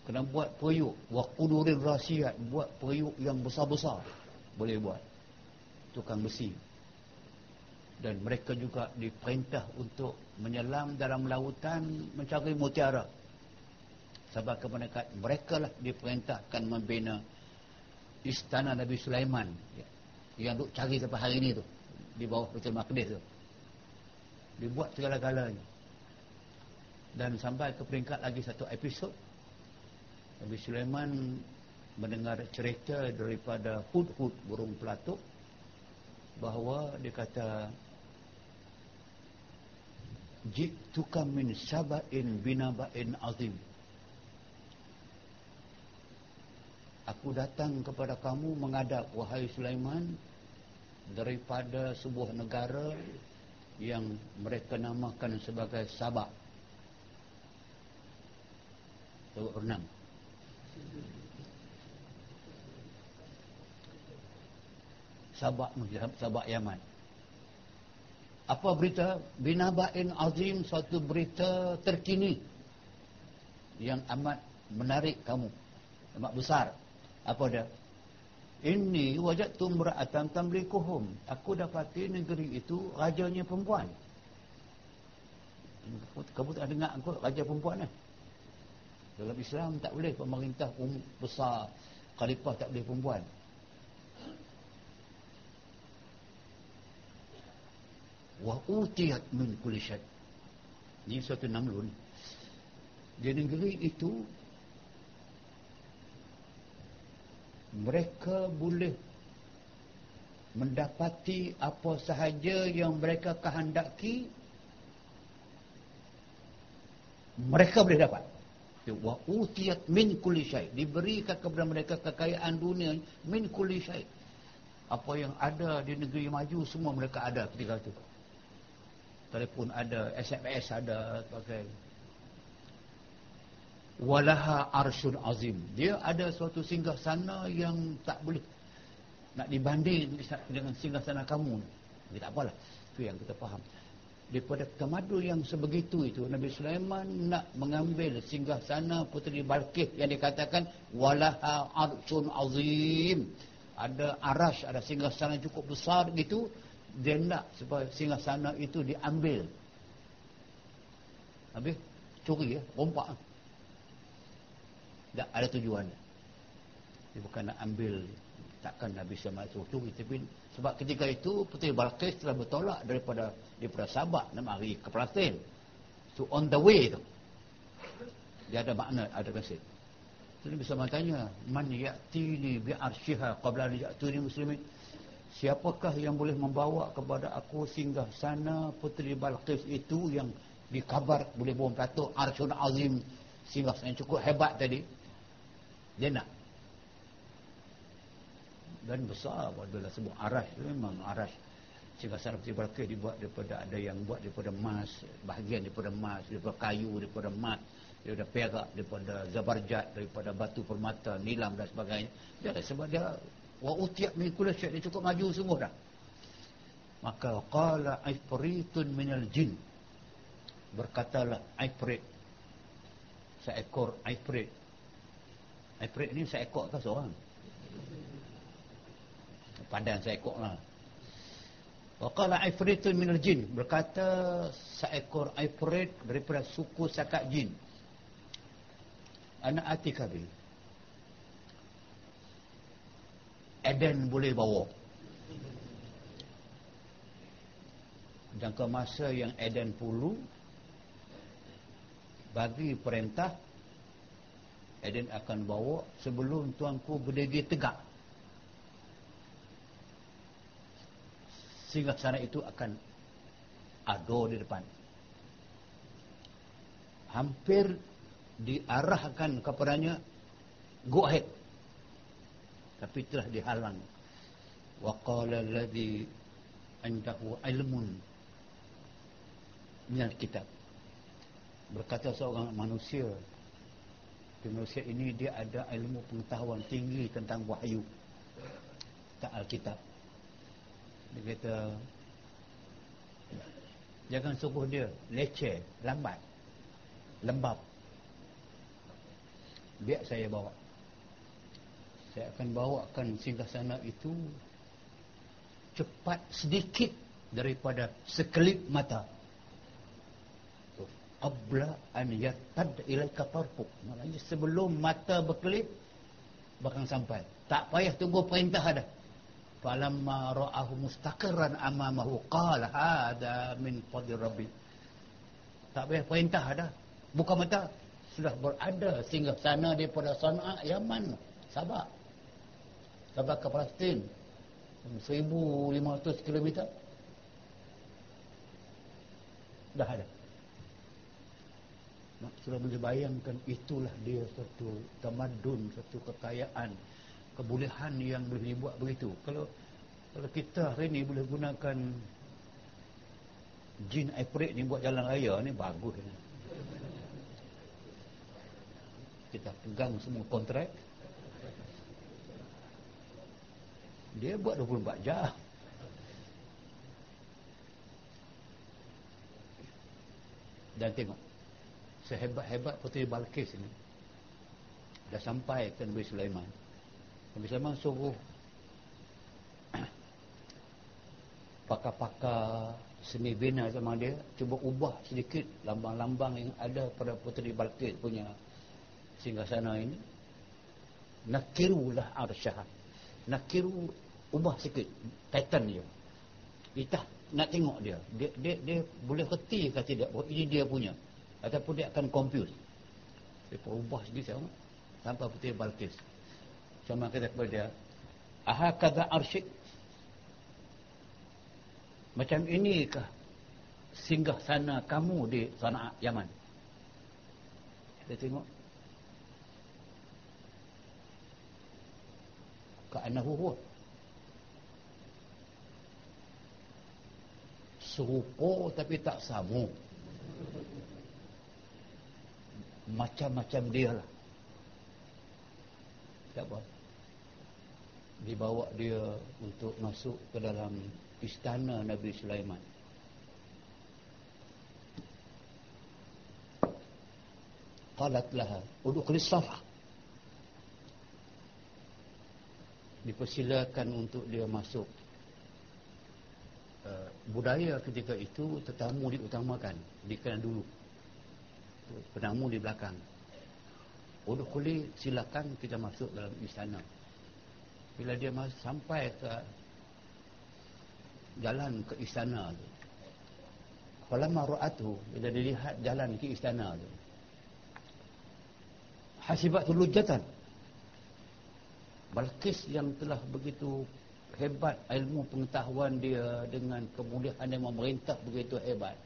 Kena buat periuk. Waqudurir rasiat. Buat periuk yang besar-besar boleh buat. Tukang besi. Dan mereka juga diperintah untuk menyelam dalam lautan mencari mutiara. Sebab kebenaran mereka lah diperintahkan membina istana Nabi Sulaiman. Yang duk cari sampai hari ni tu di bawah Betul Maqdis tu. Dibuat segala-galanya. Dan sampai ke peringkat lagi satu episod Nabi Sulaiman mendengar cerita daripada hud-hud burung pelatuk bahawa dia kata jiktuka min saba'in binaba'in azim. Aku datang kepada kamu menghadap wahai Sulaiman daripada sebuah negara yang mereka namakan sebagai Sabak. Sebut renang. Sabak Sabak Yaman. Apa berita? Binaba'in azim suatu berita terkini yang amat menarik kamu. Amat besar. Apa dia? Ini wajat tumra'atan tamlikuhum. Aku dapati negeri itu rajanya perempuan. kamu tak dengar aku raja perempuan ni dalam Islam tak boleh pemerintah um, besar khalifah tak boleh perempuan wa utiyat min kulli syai ini satu namlun di negeri itu mereka boleh mendapati apa sahaja yang mereka kehendaki mereka boleh dapat. Wa utiyat min kulli syai. Diberikan kepada mereka kekayaan dunia min kulli syai. Apa yang ada di negeri maju semua mereka ada ketika itu. Telefon ada SMS ada pakai walaha arsyun azim. Dia ada suatu singgah sana yang tak boleh nak dibanding dengan singgah sana kamu. Ini tak apalah. Itu yang kita faham. Daripada tamadun yang sebegitu itu Nabi Sulaiman nak mengambil singgah sana puteri Balkis yang dikatakan walaha arsyun azim. Ada arash ada singgah sana cukup besar gitu dia nak supaya singgah sana itu diambil. Habis? Curi ya? Rompak tak ada tujuan. Dia bukan nak ambil takkan Nabi sama itu tapi sebab ketika itu Puteri Balkis telah bertolak daripada daripada Sabah nak mari ke Palestin. So on the way tu dia ada makna ada mesej jadi bisa tanya man ya'tini bi'arsyiha qabla an muslimin? Siapakah yang boleh membawa kepada aku singgah sana Puteri Balqis itu yang dikabar boleh bawa pelatuk Arsyun Azim singgah sana? Cukup hebat tadi dia nak. Dan besar sebut arash. Itu memang singgah sana Puteri Balqis dibuat daripada ada yang buat daripada emas bahagian daripada emas daripada kayu daripada emas daripada perak daripada zabarjat daripada batu permata nilam dan sebagainya. Dia sebab dia wa utiyat min kulli syai dia cukup maju semua dah. Maka qala ifritun minal jin. Berkatalah ifrit seekor ifrit ifrit ni seekor ke seorang? Padan seekor lah. Wa qala ifritun minal jin. Berkata seekor ifrit daripada suku sakat jin. Anak atikabi Eden boleh bawa. Jangka masa yang Eden pulu bagi perintah Eden akan bawa sebelum tuanku berdiri tegak. Sehingga sana itu akan ada di depan. Hampir diarahkan kepadanya go ahead. Tapi telah dihalang wa qala alladhi indahu ilmun min kitab. Berkata seorang manusia manusia ini dia ada ilmu pengetahuan tinggi tentang wahyu. Tak alkitab. Dia kata jangan suruh dia leceh lambat lembab. Biar saya bawa. Saya akan bawakan singgah sana itu cepat sedikit daripada sekelip mata qabla an yatad ilaika tarfuk maknanya sebelum mata berkelip bakal sampai. Tak payah tunggu perintah ada. Falamma ra'ahu mustaqirran amamahu qala hada min fadli rabbi. Tak payah perintah ada. Buka mata sudah berada singgah sana daripada Sana'a Yaman. Sabah sampai ke Palestin. 1500 km dah ada sudah boleh bayangkan itulah dia satu tamadun satu kekayaan kebolehan yang boleh dibuat begitu. Kalau kalau kita hari ni boleh gunakan jin iprit ni buat jalan raya ni bagus ni. Kita pegang semua kontrak. Dia buat 24 jam. Dan tengok sehebat-hebat Puteri Balkis ini. Dah sampai ke Nabi Sulaiman. Nabi Sulaiman suruh pakar-pakar seni bina sama dia cuba ubah sedikit lambang-lambang yang ada pada Puteri Balkis punya singgah sana ini. Nakirulah arsyah. Nakiru ubah sikit titan dia. Kita nak tengok dia. Dia dia, dia boleh reti ke tidak oh, ini dia punya ataupun dia akan confuse dia ubah sikit sama tanpa Puteri Balkis sama kata kepada dia aha kata arsyik macam inikah singgah sana kamu di sana Yaman? Kita tengok. Ka'anahu huwa. Serupa tapi tak sama. Macam-macam dia lah. Tak apa. Dibawa dia untuk masuk ke dalam istana Nabi Sulaiman. Qalat laha udkhul safa. Dipersilakan untuk dia masuk. Uh, budaya ketika itu tetamu diutamakan, dikenal dulu. Penamu di belakang. Udkhuli silakan kita masuk dalam istana. Bila dia masuk, sampai ke jalan ke istana tu. Falamma ra'atuhu bila dilihat jalan ke istana tu. Hasibatul lujatan. Balkis yang telah begitu hebat ilmu pengetahuan dia dengan kemuliaan yang memerintah begitu hebat.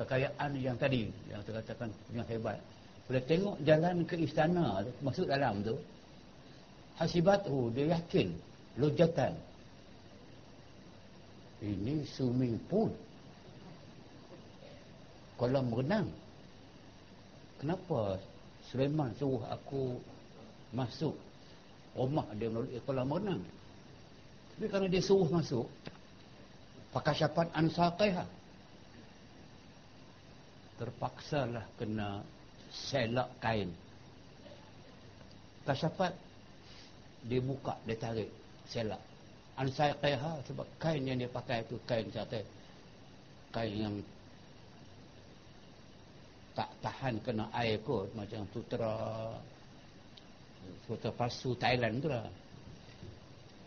Kekayaan yang tadi yang saya katakan yang hebat. Bila tengok jalan ke istana masuk dalam tu, hasibatu dia yakin lujatan ini swimming pool kolam renang. Kenapa Sulaiman suruh aku masuk? Rumah dia melalui kolam renang. Tapi kerana dia suruh masuk pakai syapat ansaqaiha terpaksalah kena selak kain. Kasyapat dia buka dia tarik selak. Ansaiqiha sebab kain yang dia pakai itu kain kata kain yang tak tahan kena air kot macam sutera sutera palsu Thailand tu lah.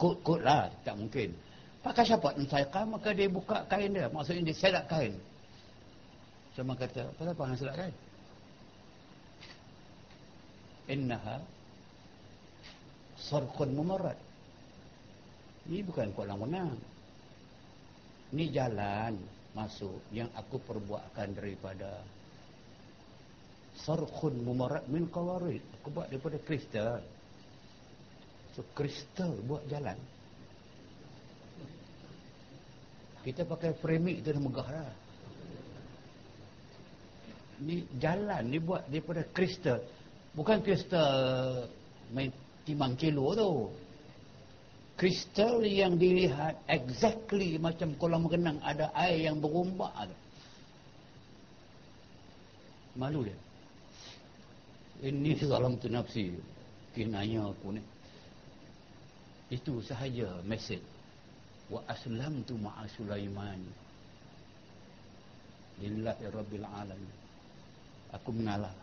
Kot-kot lah tak mungkin. Pakai siapa ansaiqa maka dia buka kain dia. Maksudnya dia selat kain sama kata apa apa yang selat kain innaha sarqun mumarrad ini bukan kolam renang. Ini jalan masuk yang aku perbuatkan daripada sarkhun mumarad min qawarid. Aku buat daripada kristal. So kristal buat jalan. Kita pakai framing itu dah megah lah. Ini jalan ni buat daripada kristal. Bukan kristal main timang kilo tu kristal yang dilihat exactly macam kolam renang ada air yang berombak ada. Malu dia. Ini salam tu nafsi. Kinanya aku ni. Itu sahaja mesej. Wa aslam tu ma'a Sulaiman. Lillahi Rabbil Alamin. Aku mengalah.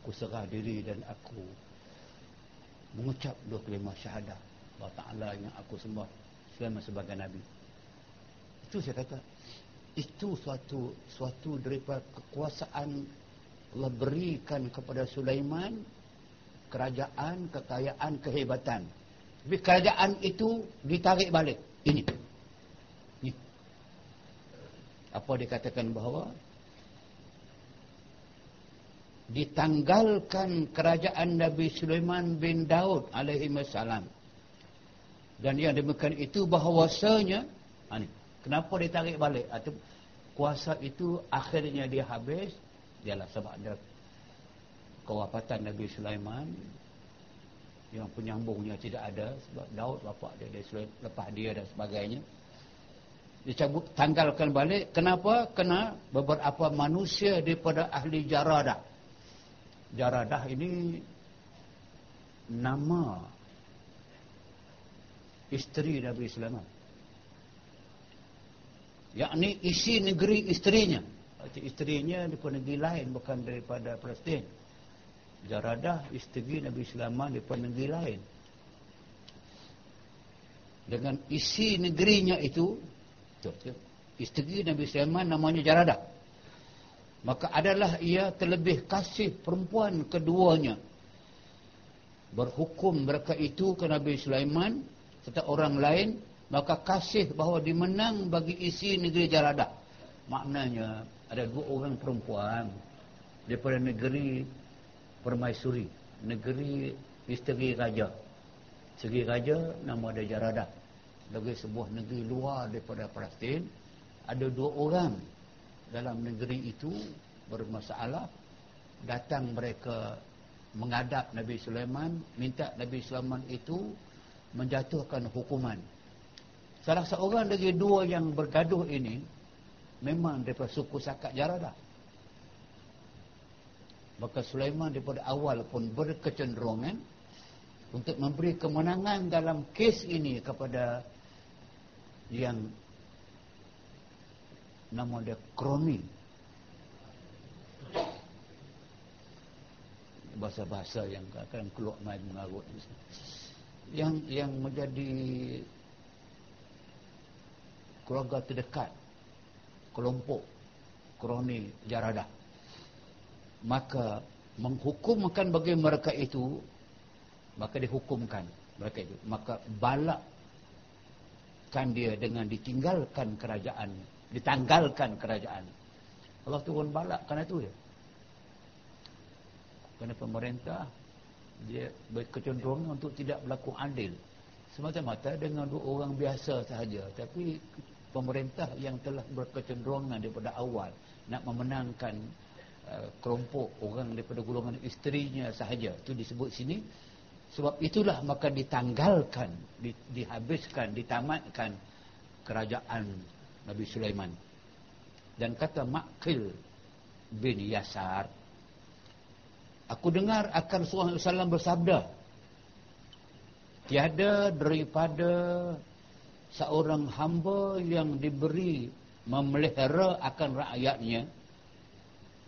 Aku serah diri dan aku mengucap dua kelima syahadah. Allah Ta'ala yang aku sembah selama sebagai Nabi. Itu saya kata itu suatu suatu daripada kekuasaan Allah berikan kepada Sulaiman kerajaan, kekayaan, kehebatan. Tapi kerajaan itu ditarik balik. Ini. Ini. Apa dikatakan bahawa ditanggalkan kerajaan Nabi Sulaiman bin Daud alaihi wasallam dan yang demikian itu bahawasanya ha ni, kenapa dia tarik balik? Atau kuasa itu akhirnya dia habis ialah sebab dia kewafatan Nabi Sulaiman. Yang penyambungnya tidak ada sebab Daud bapa dia, dia lepas dia dan sebagainya. Dicabut tanggalkan balik. Kenapa? Kena beberapa manusia daripada ahli jaradah jaradah ini nama isteri Nabi Sulaiman. yakni isi negeri isterinya. Isterinya daripada negeri lain bukan daripada Palestin. Jaradah isteri Nabi Sulaiman daripada negeri lain. Dengan isi negerinya itu isteri Nabi Sulaiman namanya Jaradah maka adalah ia terlebih kasih perempuan keduanya. Berhukum mereka itu ke Nabi Sulaiman serta orang lain maka kasih bahawa dimenang bagi isi negeri Jaradah maknanya ada dua orang perempuan daripada negeri Permaisuri negeri isteri raja. Segi raja nama dia Jaradah bagi sebuah negeri luar daripada Palestin ada dua orang dalam negeri itu bermasalah. Datang mereka menghadap Nabi Sulaiman minta Nabi Sulaiman itu menjatuhkan hukuman. Salah seorang dari dua yang bergaduh ini memang daripada suku Sakat Jarada maka Sulaiman daripada awal pun berkecenderungan untuk memberi kemenangan dalam kes ini kepada yang nama dia kroni bahasa-bahasa yang akan keluar main mengarut. Yang yang menjadi keluarga terdekat kelompok kroni jarada maka menghukumkan bagi mereka itu maka dihukumkan mereka itu. Maka balak kan dia dengan ditinggalkan kerajaan ditanggalkan kerajaan. Allah turun balak kerana itu ya. Kerana pemerintah dia berkecenderungan untuk tidak berlaku adil. Semata-mata dengan dua orang biasa sahaja. Tapi pemerintah yang telah berkecenderungan daripada awal nak memenangkan uh, kelompok orang daripada golongan isterinya sahaja. Itu disebut sini. Sebab itulah maka ditanggalkan, di, dihabiskan, ditamatkan kerajaan Nabi Sulaiman. Dan kata Makil bin Yasar aku dengar akan Rasulullah SAW bersabda tiada daripada seorang hamba yang diberi memelihara akan rakyatnya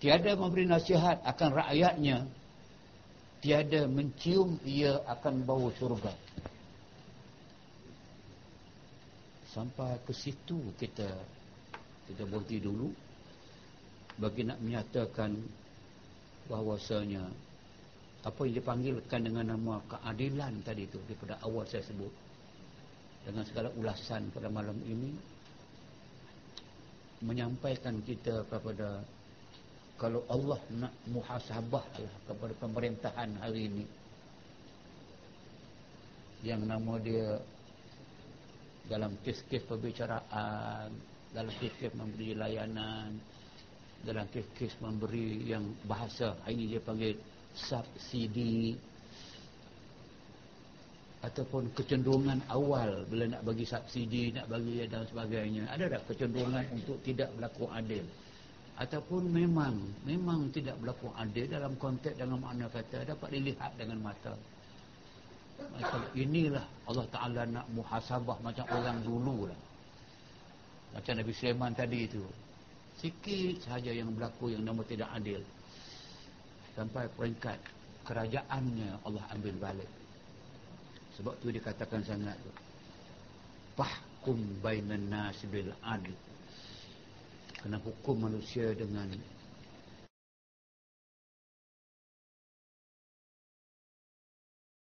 tiada memberi nasihat akan rakyatnya tiada mencium ia akan bau surga sampai ke situ kita kita berhenti dulu. Bagi nak menyatakan bahawasanya apa yang dipanggilkan dengan nama keadilan tadi itu daripada awal saya sebut. Dengan segala ulasan pada malam ini menyampaikan kita kepada kalau Allah nak muhasabah lah kepada pemerintahan hari ini. Yang nama dia dalam kes-kes perbicaraan dalam kes-kes memberi layanan dalam kes-kes memberi yang bahasa. Ini dia panggil subsidi ataupun kecenderungan awal bila nak bagi subsidi nak bagi dan sebagainya. Ada tak kecenderungan untuk tidak berlaku adil? Ataupun memang memang tidak berlaku adil dalam konteks dengan makna kata dapat dilihat dengan mata macam inilah Allah Ta'ala nak muhasabah macam orang dulu lah. Macam Nabi Sulaiman tadi itu. Sikit sahaja yang berlaku yang nama tidak adil. Sampai peringkat kerajaannya Allah ambil balik. Sebab tu dikatakan sangat tu. Fahkum bainan nas bil adil. Kena hukum manusia dengan